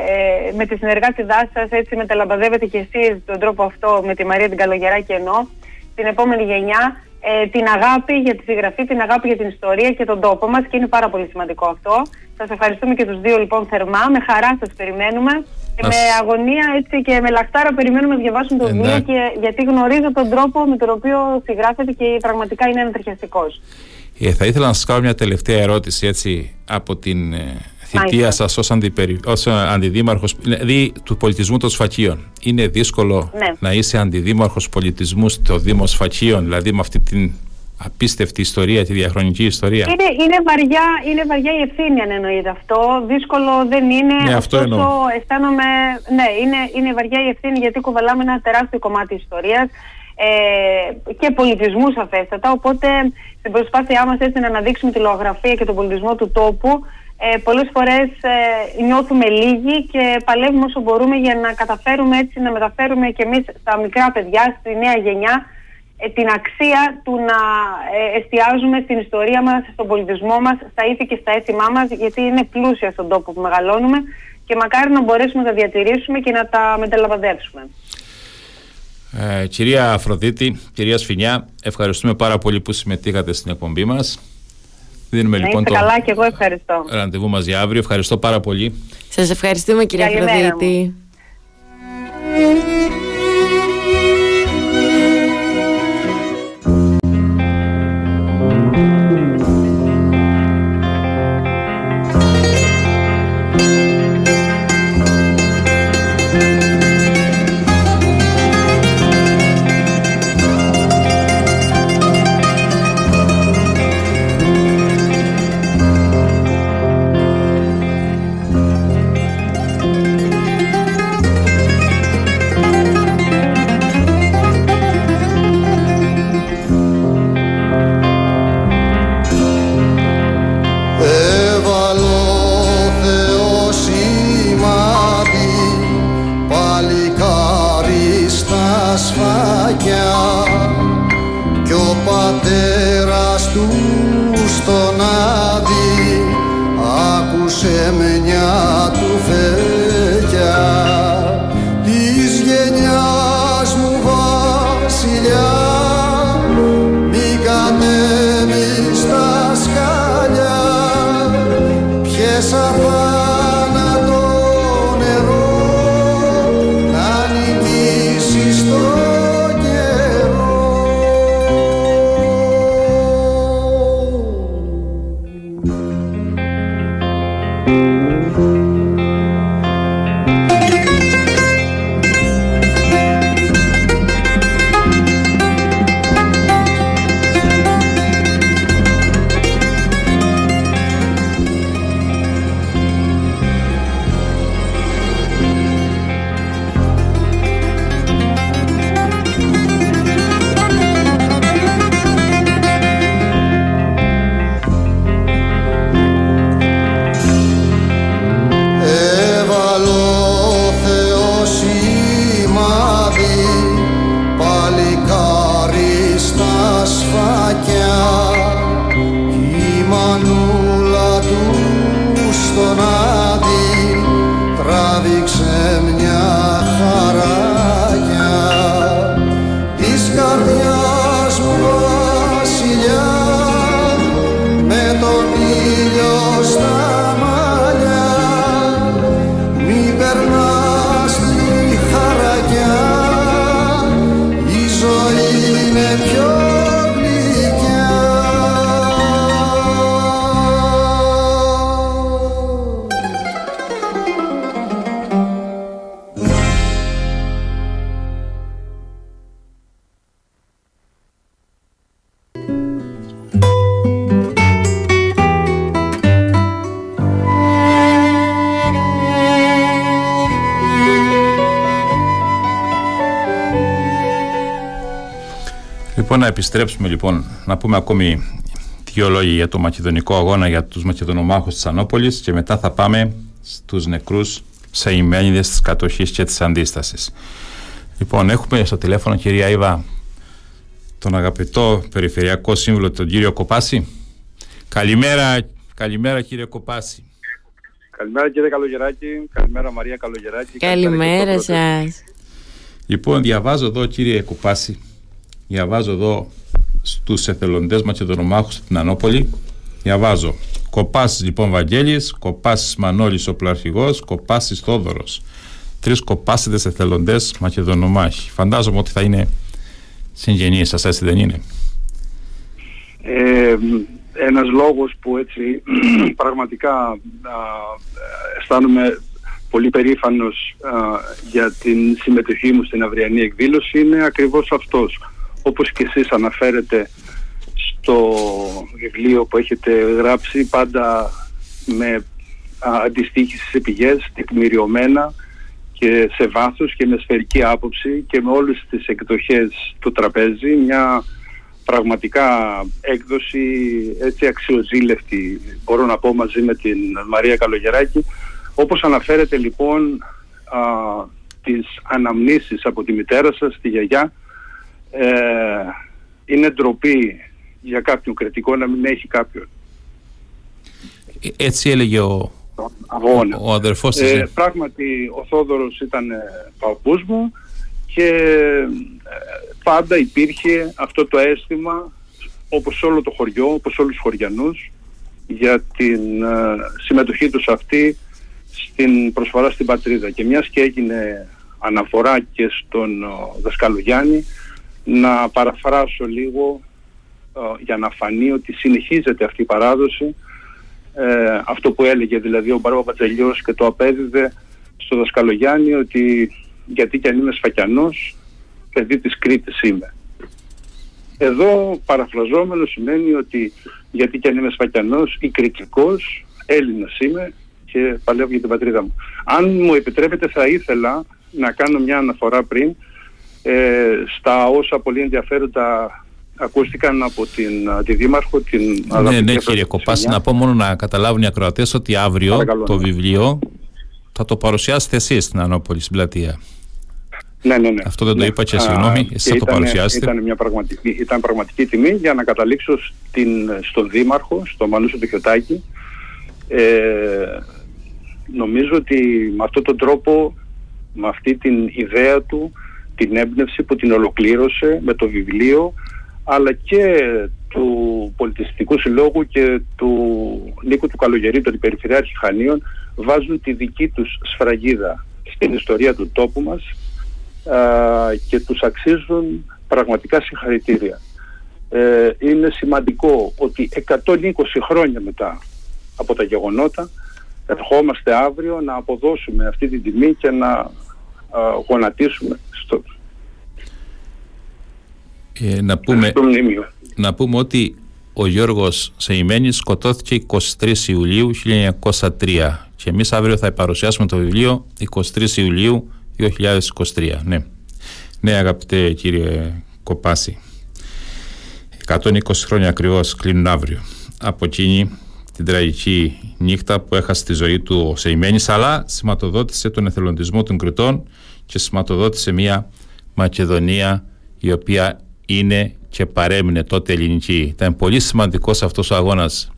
S5: ε, με τη συνεργάτητά σας έτσι μεταλαμπαδεύετε και εσείς τον τρόπο αυτό με τη Μαρία την Καλογεράκη ενώ την επόμενη γενιά ε, την αγάπη για τη συγγραφή, την αγάπη για την ιστορία και τον τόπο μας και είναι πάρα πολύ σημαντικό αυτό. Σας ευχαριστούμε και τους δύο λοιπόν θερμά, με χαρά σας περιμένουμε και με αγωνία έτσι και με λαχτάρα περιμένουμε να διαβάσουμε το βιβλίο και γιατί γνωρίζω τον τρόπο με τον οποίο συγγράφεται και πραγματικά είναι ενθαρρυαστικός.
S1: Ε, θα ήθελα να σας κάνω μια τελευταία ερώτηση έτσι από την ε, θητεία σας ως αντιπερι... αντιδήμαρχος δηλαδή του πολιτισμού των Σφακίων. Είναι δύσκολο
S5: ναι.
S1: να είσαι αντιδήμαρχος πολιτισμού στο Δήμο Σφακίων, δηλαδή με αυτή την απίστευτη ιστορία, τη διαχρονική ιστορία.
S5: Είναι, είναι, βαριά, είναι βαριά η ευθύνη αν εννοείται αυτό. Δύσκολο δεν είναι.
S1: Ναι, αυτό εννοώ.
S5: Αισθάνομαι, ναι, είναι, είναι βαριά η ευθύνη γιατί κουβαλάμε ένα τεράστιο κομμάτι ιστορίας ε, και πολιτισμού σαφέστατα. Οπότε στην προσπάθειά μας έτσι να αναδείξουμε τη λογογραφία και τον πολιτισμό του τόπου ε, πολλές φορές ε, νιώθουμε λίγοι και παλεύουμε όσο μπορούμε για να καταφέρουμε έτσι να μεταφέρουμε και εμείς στα μικρά παιδιά, στη νέα γενιά ε, την αξία του να ε, εστιάζουμε στην ιστορία μας, στον πολιτισμό μας, στα ήθη και στα έθιμά μας γιατί είναι πλούσια στον τόπο που μεγαλώνουμε και μακάρι να μπορέσουμε να τα διατηρήσουμε και να τα μεταλαμπαδεύσουμε.
S1: Ε, κυρία Αφροδίτη, κυρία Σφινιά, ευχαριστούμε πάρα πολύ που συμμετείχατε στην εκπομπή μας.
S5: Δίνουμε να λοιπόν το καλά και εγώ ευχαριστώ.
S1: ραντεβού μας για αύριο. Ευχαριστώ πάρα πολύ.
S6: Σας ευχαριστούμε κυρία Αφροδίτη.
S1: Να επιστρέψουμε λοιπόν να πούμε ακόμη δύο λόγια για το μακεδονικό αγώνα για τους μακεδονομάχους της Ανόπολης και μετά θα πάμε στους νεκρούς σεημένιδες της κατοχής και της αντίστασης. Λοιπόν, έχουμε στο τηλέφωνο κυρία Ήβα τον αγαπητό περιφερειακό σύμβουλο τον κύριο Κοπάση. Καλημέρα, καλημέρα κύριε Κοπάση.
S7: Καλημέρα κύριε Καλογεράκη, καλημέρα Μαρία Καλογεράκη.
S6: Καλημέρα σας.
S1: Λοιπόν, διαβάζω εδώ κύριε Κοπάση διαβάζω εδώ στους εθελοντές μακεδονομάχους στην Ανόπολη διαβάζω. Κοπάσης λοιπόν Βαγγέλης, Κοπάσης Μανώλης ο Πλαρχηγός, Κοπάσης Θόδωρος τρεις κοπάσιδες εθελοντές μακεδονομάχοι. Φαντάζομαι ότι θα είναι συγγενείς σας έτσι δεν είναι;
S7: Ε, ένας λόγος που έτσι πραγματικά α, αισθάνομαι πολύ περήφανος για την συμμετοχή μου στην αυριανή εκδήλωση είναι ακριβώς αυτός όπως και εσείς αναφέρετε το βιβλίο που έχετε γράψει πάντα με αντιστοίχηση σε πηγές, τεκμηριωμένα και σε βάθος και με σφαιρική άποψη και με όλες τις εκδοχές του τραπέζι. Μια πραγματικά έκδοση έτσι αξιοζήλευτη μπορώ να πω μαζί με την Μαρία Καλογεράκη. Όπως αναφέρεται λοιπόν α, τις αναμνήσεις από τη μητέρα σας, τη γιαγιά ε, είναι ντροπή για κάποιον κριτικό να μην έχει κάποιον.
S1: Ε, έτσι έλεγε ο, αγώνα. Ο, αδερφός της. Ε,
S7: πράγματι ο Θόδωρος ήταν ε, παππούς μου και ε, πάντα υπήρχε αυτό το αίσθημα όπως όλο το χωριό, όπως όλους τους χωριανούς για την ε, συμμετοχή τους αυτή στην προσφορά στην πατρίδα και μιας και έγινε αναφορά και στον δασκάλο Γιάννη να παραφράσω λίγο για να φανεί ότι συνεχίζεται αυτή η παράδοση ε, αυτό που έλεγε δηλαδή ο Μπαρό Πατζελιός και το απέδιδε στο Δασκαλογιάννη ότι γιατί κι αν είμαι σφακιανός παιδί της Κρήτης είμαι. Εδώ παραφραζόμενος σημαίνει ότι γιατί κι αν είμαι σφακιανός ή κριτικός Έλληνας είμαι και παλεύω για την πατρίδα μου. Αν μου επιτρέπετε θα ήθελα να κάνω μια αναφορά πριν ε, στα όσα πολύ ενδιαφέροντα ακούστηκαν από την, τη Δήμαρχο, την
S1: Ναι, ναι, κύριε Κοπάση, να πω μόνο να καταλάβουν οι ακροατές ότι αύριο το ναι. βιβλίο θα το παρουσιάσετε εσείς στην Ανώπολη, στην πλατεία.
S7: Ναι, ναι, ναι.
S1: Αυτό δεν το είπα και συγγνώμη, εσείς θα το παρουσιάσετε.
S7: Ήταν, μια πραγματική, ήταν πραγματική τιμή για να καταλήξω στην, στον Δήμαρχο, στον Μανούσο του Χιωτάκη. Ε, νομίζω ότι με αυτόν τον τρόπο, με αυτή την ιδέα του, την έμπνευση που την ολοκλήρωσε με το βιβλίο, αλλά και του Πολιτιστικού Συλλόγου και του Νίκου του Καλογερή, του Περιφερειάρχη Χανίων, βάζουν τη δική τους σφραγίδα στην ιστορία του τόπου μας και τους αξίζουν πραγματικά συγχαρητήρια. Ε, είναι σημαντικό ότι 120 χρόνια μετά από τα γεγονότα ερχόμαστε αύριο να αποδώσουμε αυτή την τιμή και να γονατίσουμε στο,
S1: ε, να, πούμε, να πούμε ότι ο Γιώργος Σεϊμένης σκοτώθηκε 23 Ιουλίου 1903 και εμείς αύριο θα παρουσιάσουμε το βιβλίο 23 Ιουλίου 2023. Ναι, ναι αγαπητέ κύριε Κοπάση. 120 χρόνια ακριβώς κλείνουν αύριο από εκείνη την τραγική νύχτα που έχασε τη ζωή του ο Σεϊμένης αλλά σηματοδότησε τον εθελοντισμό των Κρητών και σηματοδότησε μια Μακεδονία η οποία είναι και παρέμεινε τότε ελληνική. Ήταν πολύ σημαντικός αυτός ο αγώνας.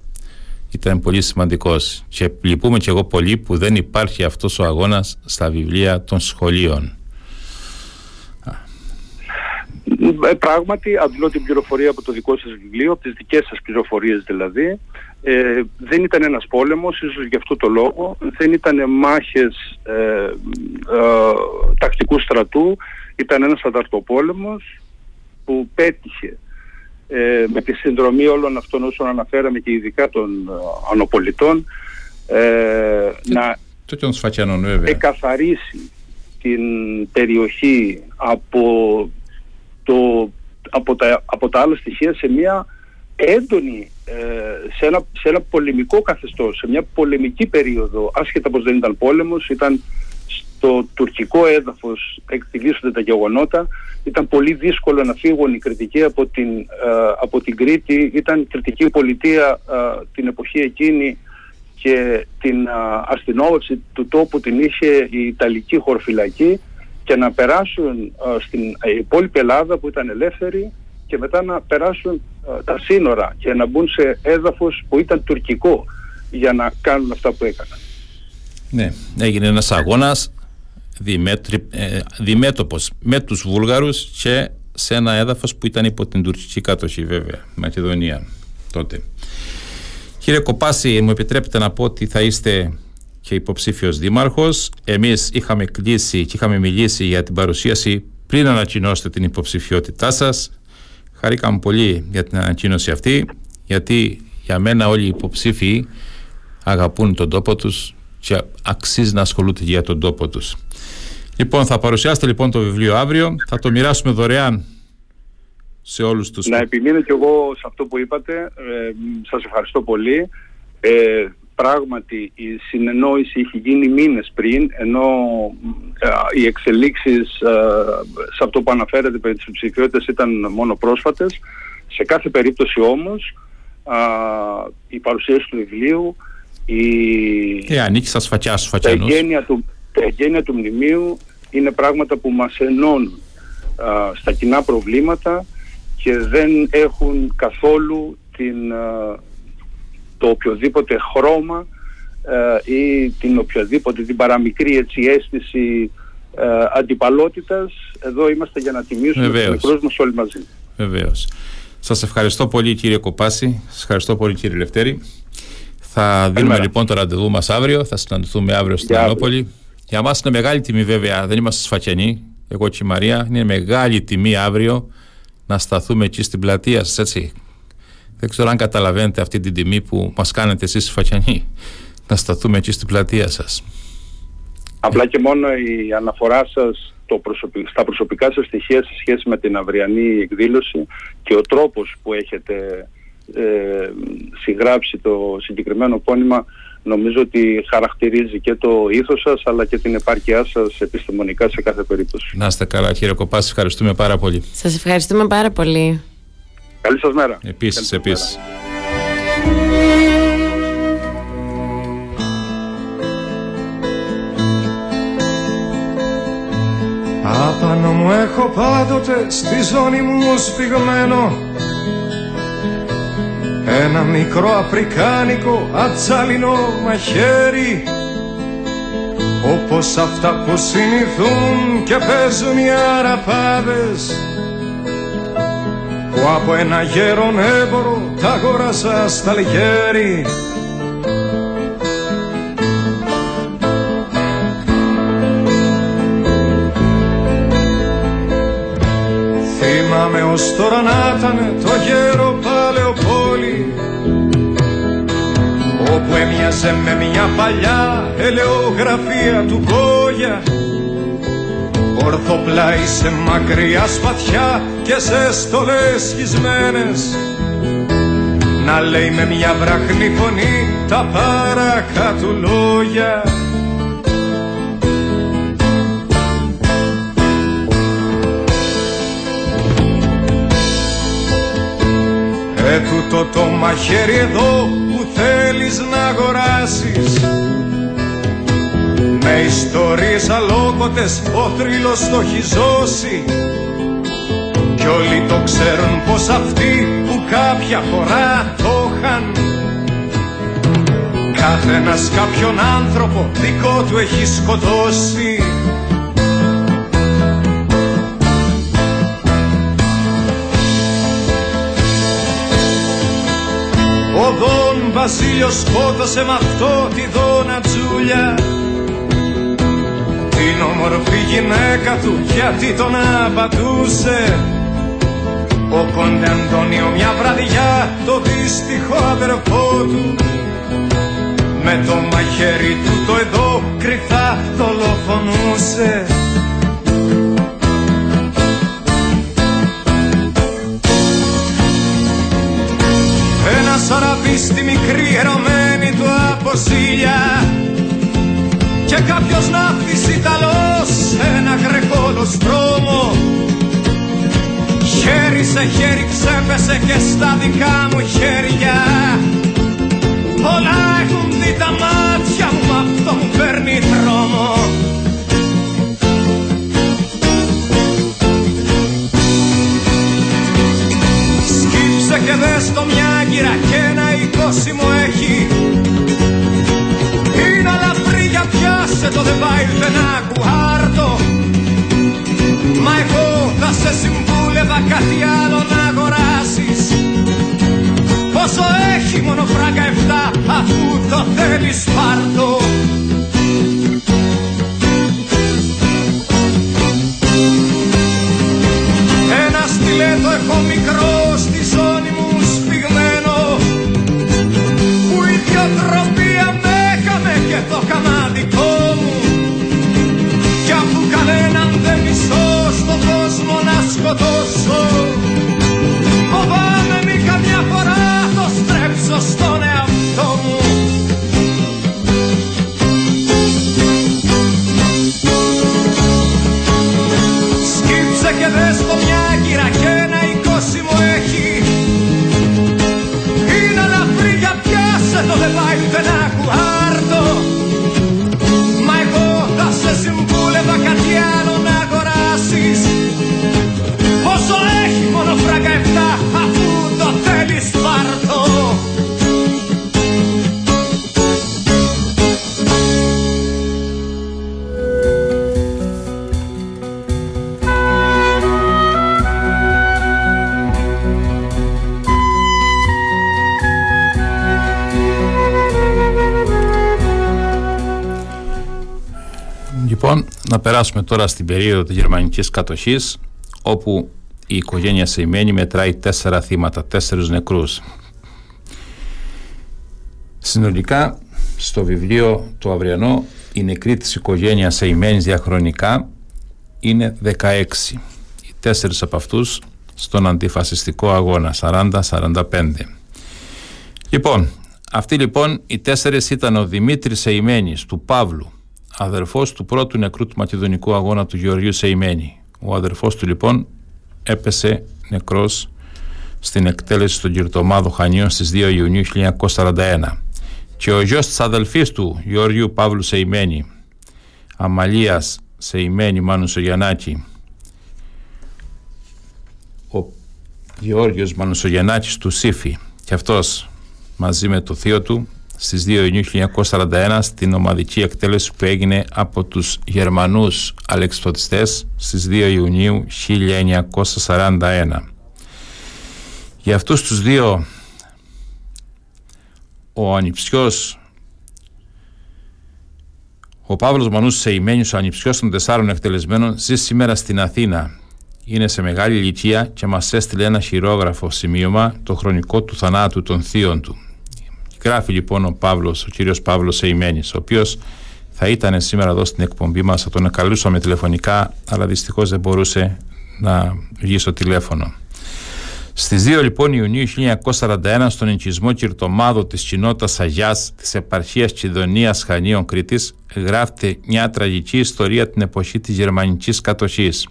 S1: Ήταν πολύ σημαντικός και λυπούμε και εγώ πολύ που δεν υπάρχει αυτός ο αγώνας στα βιβλία των σχολείων.
S7: Ε, πράγματι, αντλώ την πληροφορία από το δικό σας βιβλίο, από τις δικές σας πληροφορίες δηλαδή. Ε, δεν ήταν ένας πόλεμος, ίσως γι' αυτό το λόγο. Δεν ήταν μάχες ε, ε, τακτικού στρατού. Ήταν ένας ανταρτοπόλεμος που πέτυχε ε, με τη συνδρομή όλων αυτών όσων αναφέραμε και ειδικά των ε, ανοπολιτών ε, να εκαθαρίσει την περιοχή από, το, από, τα, από τα άλλα στοιχεία σε μια έντονη, ε, σε, ένα, σε ένα πολεμικό καθεστώς, σε μια πολεμική περίοδο, άσχετα πως δεν ήταν πόλεμος, ήταν στο τουρκικό έδαφος εκτιλήσονται τα γεγονότα. Ήταν πολύ δύσκολο να φύγουν οι κριτικοί από την, ε, από την Κρήτη. Ήταν κριτική πολιτεία ε, την εποχή εκείνη και την ε, αστυνόμευση του τόπου την είχε η Ιταλική χωροφυλακή και να περάσουν στην υπόλοιπη Ελλάδα που ήταν ελεύθερη και μετά να περάσουν τα σύνορα και να μπουν σε έδαφος που ήταν τουρκικό για να κάνουν αυτά που έκαναν.
S1: Ναι, έγινε ένας αγώνας διμέτρι, ε, διμέτωπος με τους Βούλγαρους και σε ένα έδαφος που ήταν υπό την τουρκική κάτοχη βέβαια, Μακεδονία τότε. Κύριε Κοπάση, μου επιτρέπετε να πω ότι θα είστε και υποψήφιος δήμαρχος. Εμείς είχαμε κλείσει και είχαμε μιλήσει για την παρουσίαση πριν ανακοινώσετε την υποψηφιότητά σας. Χαρήκαμε πολύ για την ανακοίνωση αυτή, γιατί για μένα όλοι οι υποψήφοι αγαπούν τον τόπο τους και αξίζει να ασχολούνται για τον τόπο τους. Λοιπόν, θα παρουσιάσετε λοιπόν το βιβλίο αύριο. Θα το μοιράσουμε δωρεάν σε όλους τους...
S7: Να επιμείνω κι εγώ σε αυτό που είπατε. Ε, σας ευχαριστώ πολύ. Ε, πράγματι η συνεννόηση έχει γίνει μήνες πριν ενώ ε, οι εξελίξεις ε, σε αυτό που αναφέρεται περί της ψηφιότητας ήταν μόνο πρόσφατες. Σε κάθε περίπτωση όμως η παρουσίαση του βιβλίου η,
S1: ε, ανήκει στα σφακιά
S7: τα, εγγένεια του, τα εγγένεια του μνημείου είναι πράγματα που μας ενώνουν στα κοινά προβλήματα και δεν έχουν καθόλου την, το οποιοδήποτε χρώμα ή την οποιαδήποτε την παραμικρή έτσι αίσθηση αντιπαλότητας εδώ είμαστε για να τιμήσουμε τους μικρούς μας όλοι μαζί
S1: Βεβαίως Σας ευχαριστώ πολύ κύριε Κοπάση Σας ευχαριστώ πολύ κύριε Λευτέρη θα δίνουμε λοιπόν το ραντεβού μας αύριο. Θα συναντηθούμε αύριο στην Ανόπολη. Για μας είναι μεγάλη τιμή, βέβαια. Δεν είμαστε σφακιανοί. Εγώ και η Μαρία. Είναι μεγάλη τιμή αύριο να σταθούμε εκεί στην πλατεία σας, έτσι. Δεν ξέρω αν καταλαβαίνετε αυτή την τιμή που μας κάνετε εσείς σφακιανοί. Να σταθούμε εκεί στην πλατεία σας.
S7: Απλά και μόνο η αναφορά σας στα προσωπικά σας στοιχεία σε σχέση με την αυριανή εκδήλωση και ο τρόπος που έχετε ε, συγγράψει το συγκεκριμένο πόνημα νομίζω ότι χαρακτηρίζει και το ήθος σας αλλά και την επάρκειά σας επιστημονικά σε κάθε περίπτωση.
S1: Να είστε καλά κύριε Κοπάση, ευχαριστούμε πάρα πολύ.
S2: Σας ευχαριστούμε πάρα πολύ.
S7: Καλή σας μέρα.
S1: Επίσης, Καλή επίσης.
S8: Απάνω μου έχω πάντοτε στη ζώνη μου σπιγμένο ένα μικρό αφρικάνικο ατσάλινο μαχαίρι όπως αυτά που συνηθούν και παίζουν οι αραπάδες που από ένα γέρον έμπορο τα αγόρασα στα λιγέρι. Θυμάμαι ως τώρα να ήταν το γέρο παλαιοπόλη όπου έμοιαζε με μια παλιά ελαιογραφία του Κόγια ορθοπλάι σε μακριά σπαθιά και σε στολές σχισμένες να λέει με μια βραχνή φωνή τα παρακάτω λόγια. Ε, τούτο το μαχαίρι εδώ που θέλεις να αγοράσεις Με ιστορίες αλόκοτες ο θρύλος το έχει ζώσει. Κι όλοι το ξέρουν πως αυτοί που κάποια φορά το είχαν. Κάθε ένας κάποιον άνθρωπο δικό του έχει σκοτώσει. Ο Δον Βασίλειος σκότωσε με αυτό τη Δόνα Τζούλια την όμορφη γυναίκα του γιατί τον απαντούσε. Ο Κόντε Αντώνιο μια βραδιά το δύστιχο αδερφό του. Με το μαχαίρι του το εδώ κρυφά δολοφονούσε. Σαραπή στη μικρή ερωμένη του αποζήλια και κάποιος ναύτης Ιταλός ένα γρεκόλο δρόμο χέρι σε χέρι ξέπεσε και στα δικά μου χέρια. Πολλά έχουν δει τα μάτια μου αυτό μου παίρνει δρόμο και δες το μια άγκυρα και ένα μου έχει
S1: τώρα στην περίοδο της γερμανικής κατοχής όπου η οικογένεια Σεϊμένη μετράει τέσσερα θύματα, τέσσερους νεκρούς. Συνολικά στο βιβλίο το αυριανό η νεκρή της οικογένειας Σεϊμένης διαχρονικά είναι 16. Οι τέσσερις από αυτούς στον αντιφασιστικό αγώνα 40-45. Λοιπόν, αυτοί λοιπόν οι τέσσερις ήταν ο Δημήτρης Σεϊμένης του Παύλου, αδερφός του πρώτου νεκρού του Μακεδονικού αγώνα του Γεωργίου Σεϊμένη. Ο αδερφός του λοιπόν έπεσε νεκρός στην εκτέλεση στον Κυρτομάδο Χανίων στις 2 Ιουνίου 1941 και ο γιος της αδελφής του Γεωργίου Παύλου Σεϊμένη Αμαλίας Σεϊμένη Μάνου Σογιανάκη ο Γεώργιος Μανουσογεννάκης του Σύφη και αυτός μαζί με το θείο του στις 2 Ιουνίου 1941 στην ομαδική εκτέλεση που έγινε από τους Γερμανούς αλεξιπτωτιστές στις 2 Ιουνίου 1941. Για αυτούς τους δύο ο ανιψιός ο Παύλος Μανούς Σεϊμένιος, ο ανιψιός των τεσσάρων εκτελεσμένων, ζει σήμερα στην Αθήνα. Είναι σε μεγάλη ηλικία και μας έστειλε ένα χειρόγραφο σημείωμα το χρονικό του θανάτου των θείων του. Γράφει λοιπόν ο Παύλος, ο κύριος Παύλος Σεϊμένης, ο οποίος θα ήταν σήμερα εδώ στην εκπομπή μας, θα τον καλούσαμε τηλεφωνικά, αλλά δυστυχώς δεν μπορούσε να βγει στο τηλέφωνο. Στις 2 λοιπόν Ιουνίου 1941 στον οικισμό Κυρτομάδο της κοινότητας Αγιάς της επαρχίας Κιδονίας Χανίων Κρήτης γράφεται μια τραγική ιστορία την εποχή της γερμανικής κατοχής.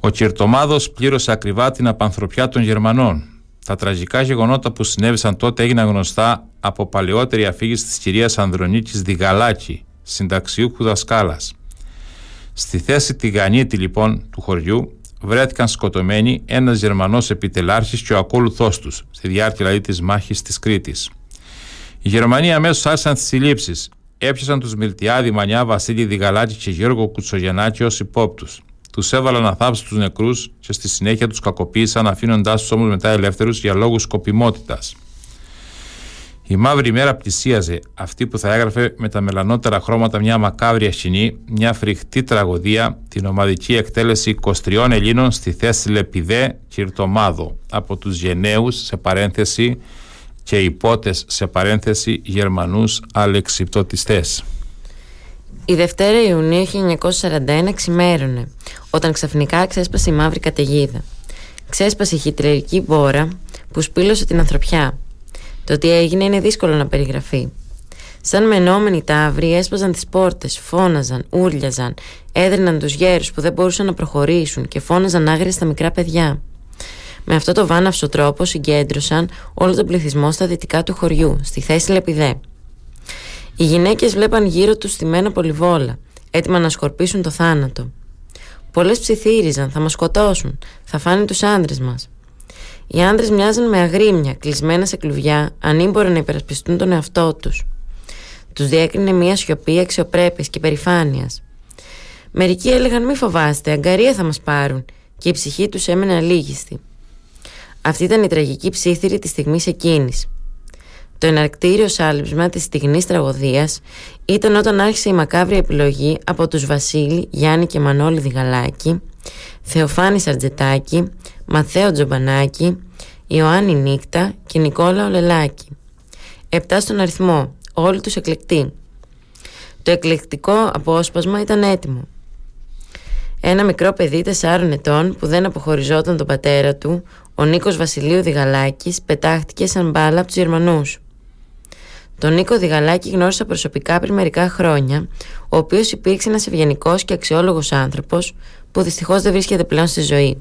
S1: Ο Κυρτομάδος πλήρωσε ακριβά την απανθρωπιά των Γερμανών. Τα τραγικά γεγονότα που συνέβησαν τότε έγιναν γνωστά από παλαιότερη αφήγηση της κυρίας Ανδρονίκης Διγαλάκη, συνταξιούχου δασκάλας. Στη θέση τηγανίτη λοιπόν του χωριού βρέθηκαν σκοτωμένοι ένας Γερμανός επιτελάρχης και ο ακόλουθός τους, στη διάρκεια δηλαδή της μάχης της Κρήτης. Οι Γερμανοί αμέσως άρχισαν τις συλλήψεις. Έπιασαν τους Μιλτιάδη Μανιά, Βασίλη Διγαλάκη και Γιώργο Κουτσογεννάκη ως υπόπτους. Τους έβαλαν να θάψουν τους νεκρούς και στη συνέχεια τους κακοποίησαν, αφήνοντάς τους όμως μετά ελεύθερους για λόγους σκοπιμότητας. Η μαύρη μέρα πλησίαζε, αυτή που θα έγραφε με τα μελανότερα χρώματα μια μακάβρια σκηνή, μια φρικτή τραγωδία, την ομαδική εκτέλεση 23 Ελλήνων στη θέση Λεπιδέ Κυρτομάδο από τους γενναίους σε παρένθεση και υπότες σε παρένθεση Γερμανούς αλεξιπτωτιστές.
S2: Η Δευτέρα Ιουνίου 1941 ξημέρωνε, όταν ξαφνικά ξέσπασε η μαύρη καταιγίδα. Ξέσπασε η χιτλερική μπόρα που σπήλωσε την ανθρωπιά. Το τι έγινε είναι δύσκολο να περιγραφεί. Σαν μενόμενοι ταύροι έσπαζαν τις πόρτες, φώναζαν, ούρλιαζαν, έδρυναν τους γέρους που δεν μπορούσαν να προχωρήσουν και φώναζαν άγρια στα μικρά παιδιά. Με αυτό το βάναυσο τρόπο συγκέντρωσαν όλο τον πληθυσμό στα δυτικά του χωριού, στη θέση Λεπιδέ. Οι γυναίκες βλέπαν γύρω τους στημένα πολυβόλα, έτοιμα να σκορπίσουν το θάνατο. Πολλές ψιθύριζαν, θα μας σκοτώσουν, θα φάνε τους άντρες μας. Οι άντρες μοιάζαν με αγρίμια, κλεισμένα σε κλουβιά, ανήμποροι να υπερασπιστούν τον εαυτό τους. Τους διέκρινε μια σιωπή αξιοπρέπειας και περηφάνεια. Μερικοί έλεγαν: Μη φοβάστε, αγκαρία θα μας πάρουν, και η ψυχή τους έμενε αλήγιστη. Αυτή ήταν η τραγική ψήθυρη της στιγμής εκείνης. Το εναρκτήριο σάλψμα της στιγμής τραγωδίας ήταν όταν άρχισε η μακάβρια επιλογή από τους Βασίλη, Γιάννη και Μανώλη Διγαλάκη, Θεοφάνη Σαρτζετάκη, Μαθαίο Τζομπανάκη, Ιωάννη Νύκτα και Νικόλα Ολελάκη. Επτά στον αριθμό, όλοι τους εκλεκτοί. Το εκλεκτικό απόσπασμα ήταν έτοιμο. Ένα μικρό παιδί τεσσάρων ετών που δεν αποχωριζόταν τον πατέρα του, ο Νίκος Βασιλείου Διγαλάκης, πετάχτηκε σαν μπάλα από τους Γερμανούς. Τον Νίκο Διγαλάκη γνώρισα προσωπικά πριν μερικά χρόνια, ο οποίος υπήρξε ένας ευγενικός και αξιόλογος άνθρωπος που δυστυχώς δεν βρίσκεται πλέον στη ζωή.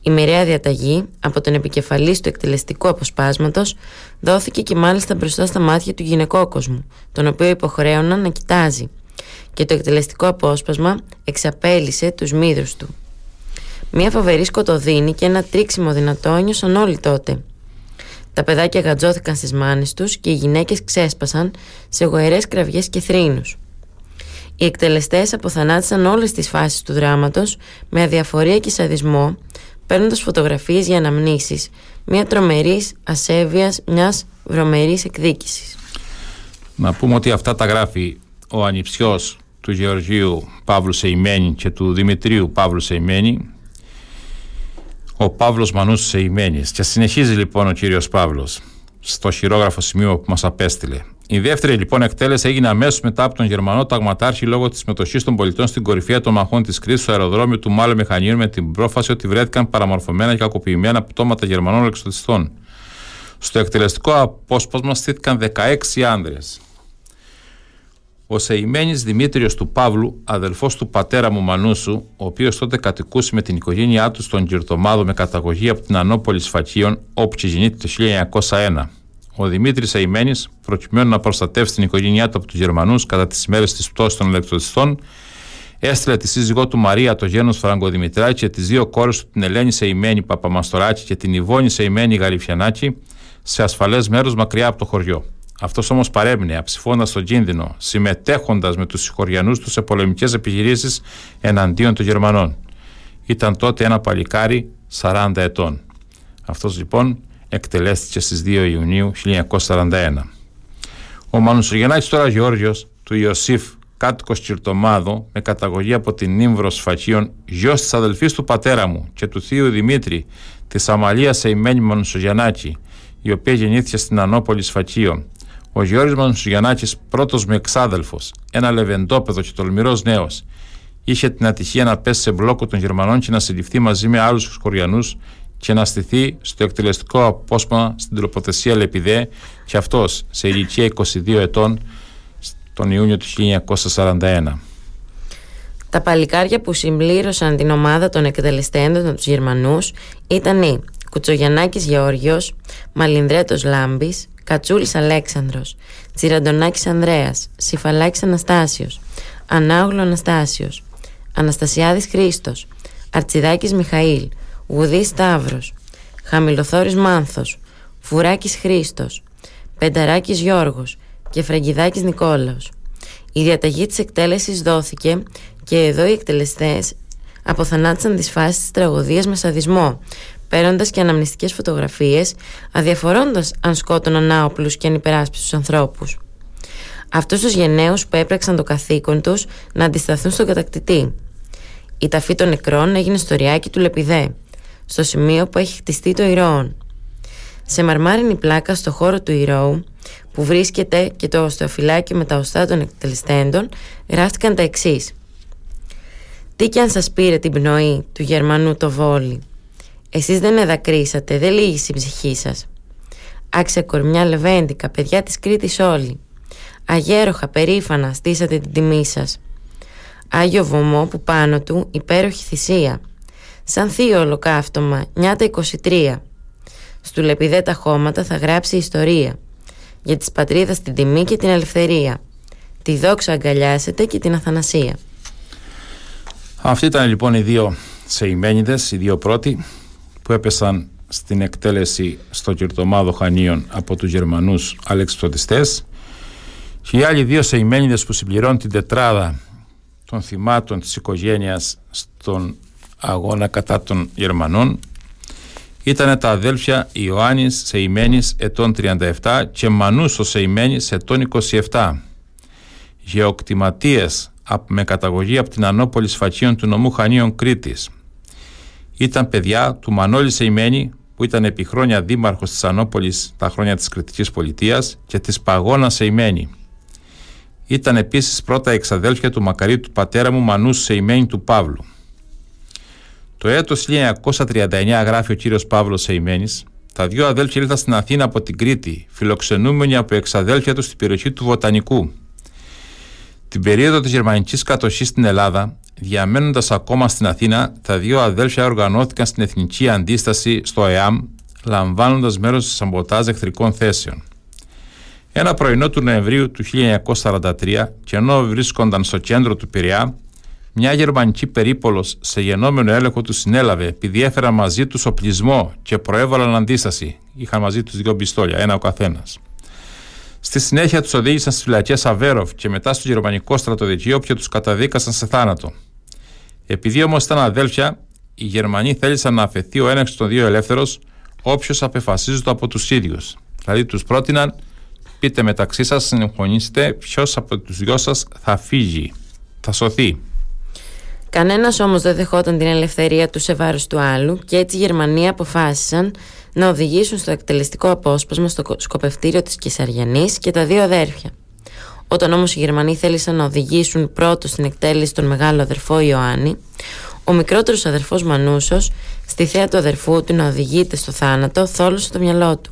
S2: Η μοιραία διαταγή από τον επικεφαλής του εκτελεστικού αποσπάσματος δόθηκε και μάλιστα μπροστά στα μάτια του γυναικόκοσμου, τον οποίο υποχρέωναν να κοιτάζει και το εκτελεστικό απόσπασμα εξαπέλυσε τους μύδρους του. Μια φοβερή σκοτωδίνη και ένα τρίξιμο δυνατό ένιωσαν όλοι τότε. Τα παιδάκια γατζώθηκαν στις μάνες τους και οι γυναίκες ξέσπασαν σε γοερές κραυγές και θρήνους. Οι εκτελεστές αποθανάτησαν όλες τις φάσεις του δράματος με αδιαφορία και σαδισμό, παίρνοντας φωτογραφίες για αναμνήσεις, μια τρομερής ασέβειας μιας βρωμερής εκδίκησης.
S1: Να πούμε ότι αυτά τα γράφει ο ανιψιός του Γεωργίου Παύλου Σεϊμένη και του Δημητρίου Παύλου Σεϊμένη ο Παύλος Μανούς Σεϊμένης και συνεχίζει λοιπόν ο κύριος Παύλος στο χειρόγραφο σημείο που μας απέστειλε. Η δεύτερη λοιπόν εκτέλεση έγινε αμέσως μετά από τον Γερμανό Ταγματάρχη λόγω της συμμετοχής των πολιτών στην κορυφαία των μαχών της κρίση στο αεροδρόμιο του Μάλλο Μηχανίου με την πρόφαση ότι βρέθηκαν παραμορφωμένα και κακοποιημένα πτώματα Γερμανών εξωτιστών. Στο εκτελεστικό απόσπασμα στήθηκαν 16 άνδρες. Ο Σεϊμένης Δημήτριος του Παύλου, αδελφός του πατέρα μου Μανούσου, ο οποίος τότε κατοικούσε με την οικογένειά του στον Κυρτομάδο με καταγωγή από την Ανόπολη Σφακίων, όπου γεννήθηκε το 1901. Ο Δημήτρης Αϊμένη, προκειμένου να προστατεύσει την οικογένειά του από τους Γερμανούς κατά τις ημέρε της πτώσης των ηλεκτροδιστών, έστειλε τη σύζυγό του Μαρία, το γένος Φραγκοδημητράκη και τις δύο κόρες του, την Ελένη Σεϊμένη Παπαμαστοράκη και την Ιβόνη Σεϊμένη Γαλιφιανάκη, σε ασφαλές μέρος μακριά από το χωριό. Αυτός όμως παρέμεινε, αψηφώντα τον κίνδυνο, συμμετέχοντας με τους συγχωριανούς του σε πολεμικές επιχειρήσεις εναντίον των Γερμανών. Ήταν τότε ένα παλικάρι 40 ετών. Αυτός λοιπόν εκτελέστηκε στις 2 Ιουνίου 1941. Ο Μανουσογεννάκης τώρα Γεώργιος του Ιωσήφ κάτοικος Κυρτομάδο με καταγωγή από την Νύμβρο Σφακίων γιος της αδελφής του πατέρα μου και του θείου Δημήτρη της Αμαλίας Σεϊμένη Μανουσογεννάκη η οποία γεννήθηκε στην Ανόπολη Σφακίων ο Γιώργος Μανουσογεννάκης πρώτος μου εξάδελφος ένα λεβεντόπεδο και τολμηρός νέος είχε την ατυχία να πέσει σε μπλόκο των Γερμανών και να συλληφθεί μαζί με άλλους Κοριανούς και να στηθεί στο εκτελεστικό απόσπασμα στην τροποθεσία Λεπιδέ και αυτός σε ηλικία 22 ετών τον Ιούνιο του 1941.
S2: Τα παλικάρια που συμπλήρωσαν την ομάδα των εκτελεστέντων των τους Γερμανούς ήταν οι Κουτσογιαννάκης Γεώργιος, Μαλινδρέτος Λάμπης, Κατσούλης Αλέξανδρος, Τσιραντονάκης Ανδρέας, Σιφαλάκης Αναστάσιος, Ανάγλου Αναστάσιος, Αναστασιάδης Χρήστος, Αρτσιδάκης Μιχαήλ, Γουδής Σταύρος, Χαμηλοθόρης Μάνθος, Φουράκης Χρήστος, Πενταράκης Γιώργος και Φραγκιδάκης Νικόλαος. Η διαταγή της εκτέλεσης δόθηκε και εδώ οι εκτελεστές αποθανάτησαν τις φάσεις της τραγωδίας με σαδισμό, παίρνοντας και αναμνηστικές φωτογραφίες, αδιαφορώντας αν σκότωναν άοπλους και ανυπεράσπιστους ανθρώπους. Αυτούς τους γενναίους που έπραξαν το καθήκον τους να αντισταθούν στον κατακτητή. Η ταφή των νεκρών έγινε στο ριάκι του Λεπιδέ στο σημείο που έχει χτιστεί το ηρώον. Σε μαρμάρινη πλάκα στο χώρο του ηρώου που βρίσκεται και το οστεοφυλάκιο με τα οστά των εκτελεστέντων γράφτηκαν τα εξής. Τι κι αν σας πήρε την πνοή του Γερμανού το βόλι. Εσείς δεν εδακρίσατε, δεν λύγησε η ψυχή σας. Άξια κορμιά λεβέντικα, παιδιά της Κρήτης όλοι. Αγέροχα, περήφανα, στήσατε την τιμή σας. Άγιο βωμό που πάνω του υπέροχη θυσία σαν θείο ολοκαύτωμα, νιάτα 23. Στου λεπιδέ τα χώματα θα γράψει ιστορία. Για της πατρίδας την τιμή και την ελευθερία. Τη δόξα αγκαλιάσετε και την αθανασία.
S1: Αυτοί ήταν λοιπόν οι δύο Σεϊμένιδες, οι δύο πρώτοι που έπεσαν στην εκτέλεση στο κυρτομάδο Χανίων από τους Γερμανούς αλεξιπτωτιστές και οι άλλοι δύο Σεϊμένιδες που συμπληρώνουν την τετράδα των θυμάτων της οικογένειας στον αγώνα κατά των Γερμανών ήταν τα αδέλφια Ιωάννης Σεϊμένης ετών 37 και Μανούσος Σεϊμένης ετών 27. Γεωκτηματίες με καταγωγή από την Ανόπολη Σφακίων του νομού Χανίων Κρήτης. Ήταν παιδιά του Μανώλη Σεϊμένη που ήταν επί χρόνια δήμαρχος της Ανόπολης τα χρόνια της Κρητικής Πολιτείας και της Παγώνα Σεϊμένη. Ήταν επίσης πρώτα εξαδέλφια του μακαρίου του πατέρα μου Μανούσου Σεϊμένη του Παύλου. Το έτος 1939 γράφει ο κύριος Παύλος Σεϊμένης τα δύο αδέλφια ήρθαν στην Αθήνα από την Κρήτη, φιλοξενούμενοι από εξαδέλφια τους στην περιοχή του Βοτανικού. Την περίοδο της γερμανικής κατοχής στην Ελλάδα, διαμένοντας ακόμα στην Αθήνα, τα δύο αδέλφια οργανώθηκαν στην εθνική αντίσταση στο ΕΑΜ, λαμβάνοντας μέρος σε σαμποτάζ εχθρικών θέσεων. Ένα πρωινό του Νοεμβρίου του 1943, και ενώ βρίσκονταν στο κέντρο του Πειραιά, μια γερμανική περίπολος σε γενόμενο έλεγχο τους συνέλαβε επειδή έφεραν μαζί τους οπλισμό και προέβαλαν αντίσταση. Είχαν μαζί τους δύο πιστόλια, ένα ο καθένας. Στη συνέχεια τους οδήγησαν στις φυλακές Αβέροφ και μετά στο γερμανικό στρατοδικείο και τους καταδίκασαν σε θάνατο. Επειδή όμως ήταν αδέλφια, οι Γερμανοί θέλησαν να αφαιθεί ο έλεγχο των δύο ελεύθερος όποιος απεφασίζεται από τους ίδιους. Δηλαδή τους πρότειναν, πείτε μεταξύ σας, συμφωνήσετε ποιος από τους δυο σας θα φύγει. θα σωθεί.
S2: Κανένας όμως δεν δεχόταν την ελευθερία του σε βάρος του άλλου και έτσι οι Γερμανοί αποφάσισαν να οδηγήσουν στο εκτελεστικό απόσπασμα στο σκοπευτήριο της Κεσαριανής και τα δύο αδέρφια. Όταν όμως οι Γερμανοί θέλησαν να οδηγήσουν πρώτο στην εκτέλεση τον μεγάλο αδερφό Ιωάννη, ο μικρότερος αδερφός Μανούσος, στη θέα του αδερφού του να οδηγείται στο θάνατο, θόλωσε το μυαλό του.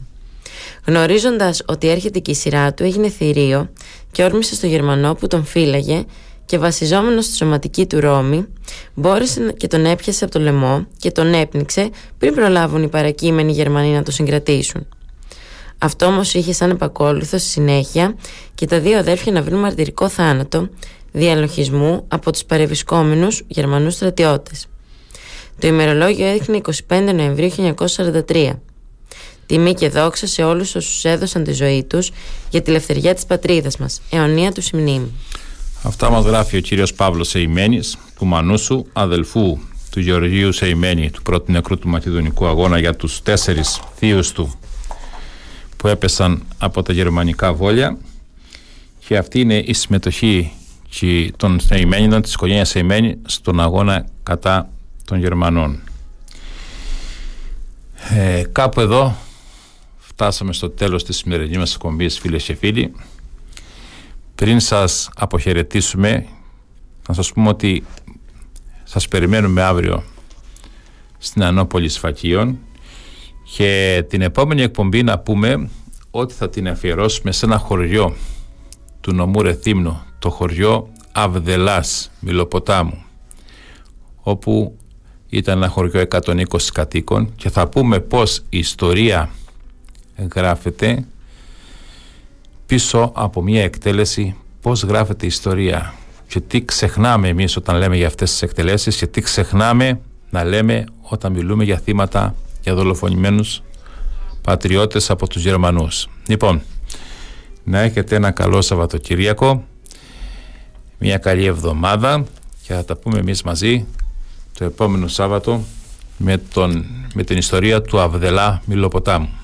S2: Γνωρίζοντας ότι έρχεται και η σειρά του, έγινε θηρίο και όρμησε στο Γερμανό που τον φύλαγε και βασιζόμενος στη σωματική του Ρώμη μπόρεσε και τον έπιασε από το λαιμό και τον έπνιξε πριν προλάβουν οι παρακείμενοι Γερμανοί να το συγκρατήσουν. Αυτό όμως είχε σαν επακόλουθο στη συνέχεια και τα δύο αδέρφια να βρουν μαρτυρικό θάνατο διαλογισμού από τους παρευρισκόμενους Γερμανούς στρατιώτες. Το ημερολόγιο έδειχνε 25 Νοεμβρίου 1943. Τιμή και δόξα σε όλους όσους έδωσαν τη ζωή τους για τη ελευθεριά της πατρίδας μας. Αιωνία του μνήμη.
S1: Αυτά μας γράφει ο κύριος Παύλος Σεϊμένης, του Μανούσου, αδελφού του Γεωργίου Σεϊμένη, του πρώτου νεκρού του Μακεδονικού Αγώνα για τους τέσσερις θείους του που έπεσαν από τα γερμανικά βόλια. Και αυτή είναι η συμμετοχή των Σεϊμένιδων, της οικογένειας Σεϊμένη στον αγώνα κατά των Γερμανών. Ε, κάπου εδώ φτάσαμε στο τέλος της σημερινής μας εκπομπής φίλες και φίλοι. Πριν σας αποχαιρετήσουμε να σας πούμε ότι σας περιμένουμε αύριο στην Ανώπολη Σφακίων και την επόμενη εκπομπή να πούμε ότι θα την αφιερώσουμε σε ένα χωριό του νομού Ρεθύμνου, το χωριό Αβδελάς Μιλοποτάμου όπου ήταν ένα χωριό 120 κατοίκων και θα πούμε πως η ιστορία γράφεται πίσω από μια εκτέλεση πώς γράφεται η ιστορία και τι ξεχνάμε εμείς όταν λέμε για αυτές τις εκτελέσεις και τι ξεχνάμε να λέμε όταν μιλούμε για θύματα, για δολοφονημένους πατριώτες από τους Γερμανούς. Λοιπόν, να έχετε ένα καλό Σαββατοκυριακό, μια καλή εβδομάδα και θα τα πούμε εμείς μαζί το επόμενο Σάββατο με, τον, με την ιστορία του Αβδελά Μιλοποτάμου.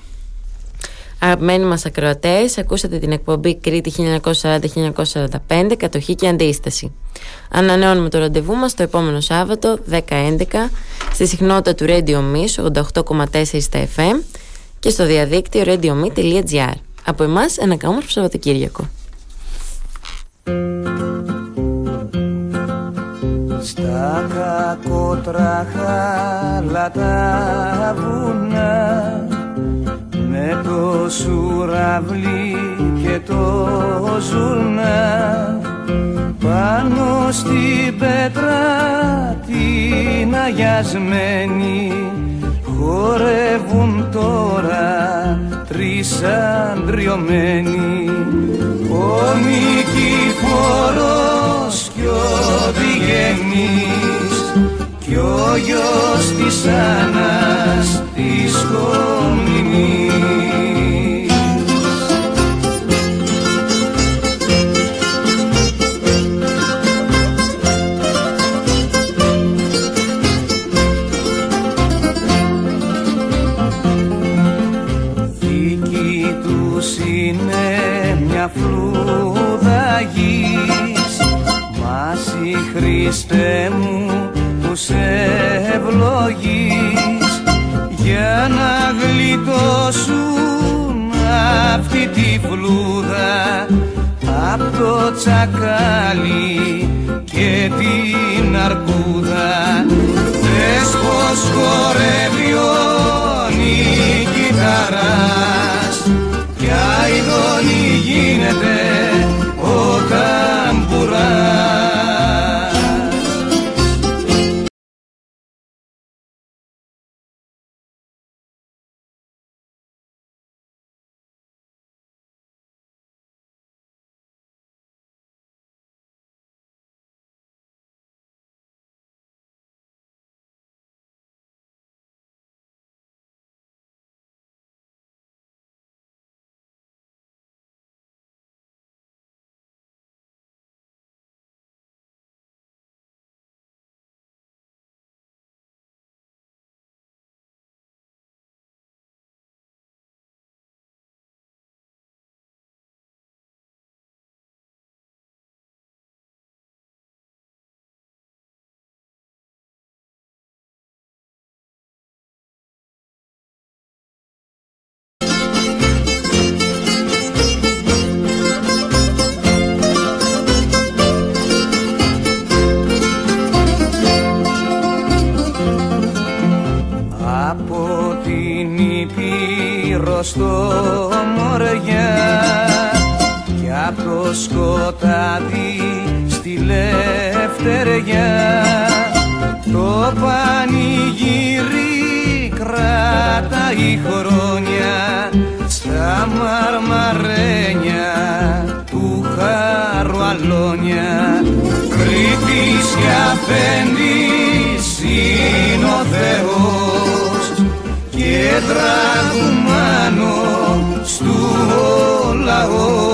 S2: Αγαπημένοι μας ακροατές, ακούσατε την εκπομπή Κρήτη 1940-1945, κατοχή και αντίσταση. Ανανεώνουμε το ραντεβού μας το επόμενο Σάββατο, 10-11, στη συχνότητα του Radio Me, 88,4 στα FM και στο διαδίκτυο radiome.gr. Από εμάς, ένα κάμορφο Σαββατοκύριακο. Στα κακότραχα τα βουνά με το σουραβλί και το ζουρνά πάνω στην πέτρα την αγιασμένη. Χορεύουν τώρα τρεις αντριωμένοι ο Νικηφόρος κι ο Διγενής κι ο γιος της Άννας της γλιτώσουν αυτή τη φλούδα απ' το τσακάλι και την αρκούδα. Θες πως χορεύει ο κιθαράς κι
S4: στο μωριά κι απ' το σκοτάδι στη λευτεριά το πανηγύρι κρατάει χρόνια στα μαρμαρένια του χαρουαλόνια. Κρήτης και αφέντης είναι ο Θεός και τραγουδά oh.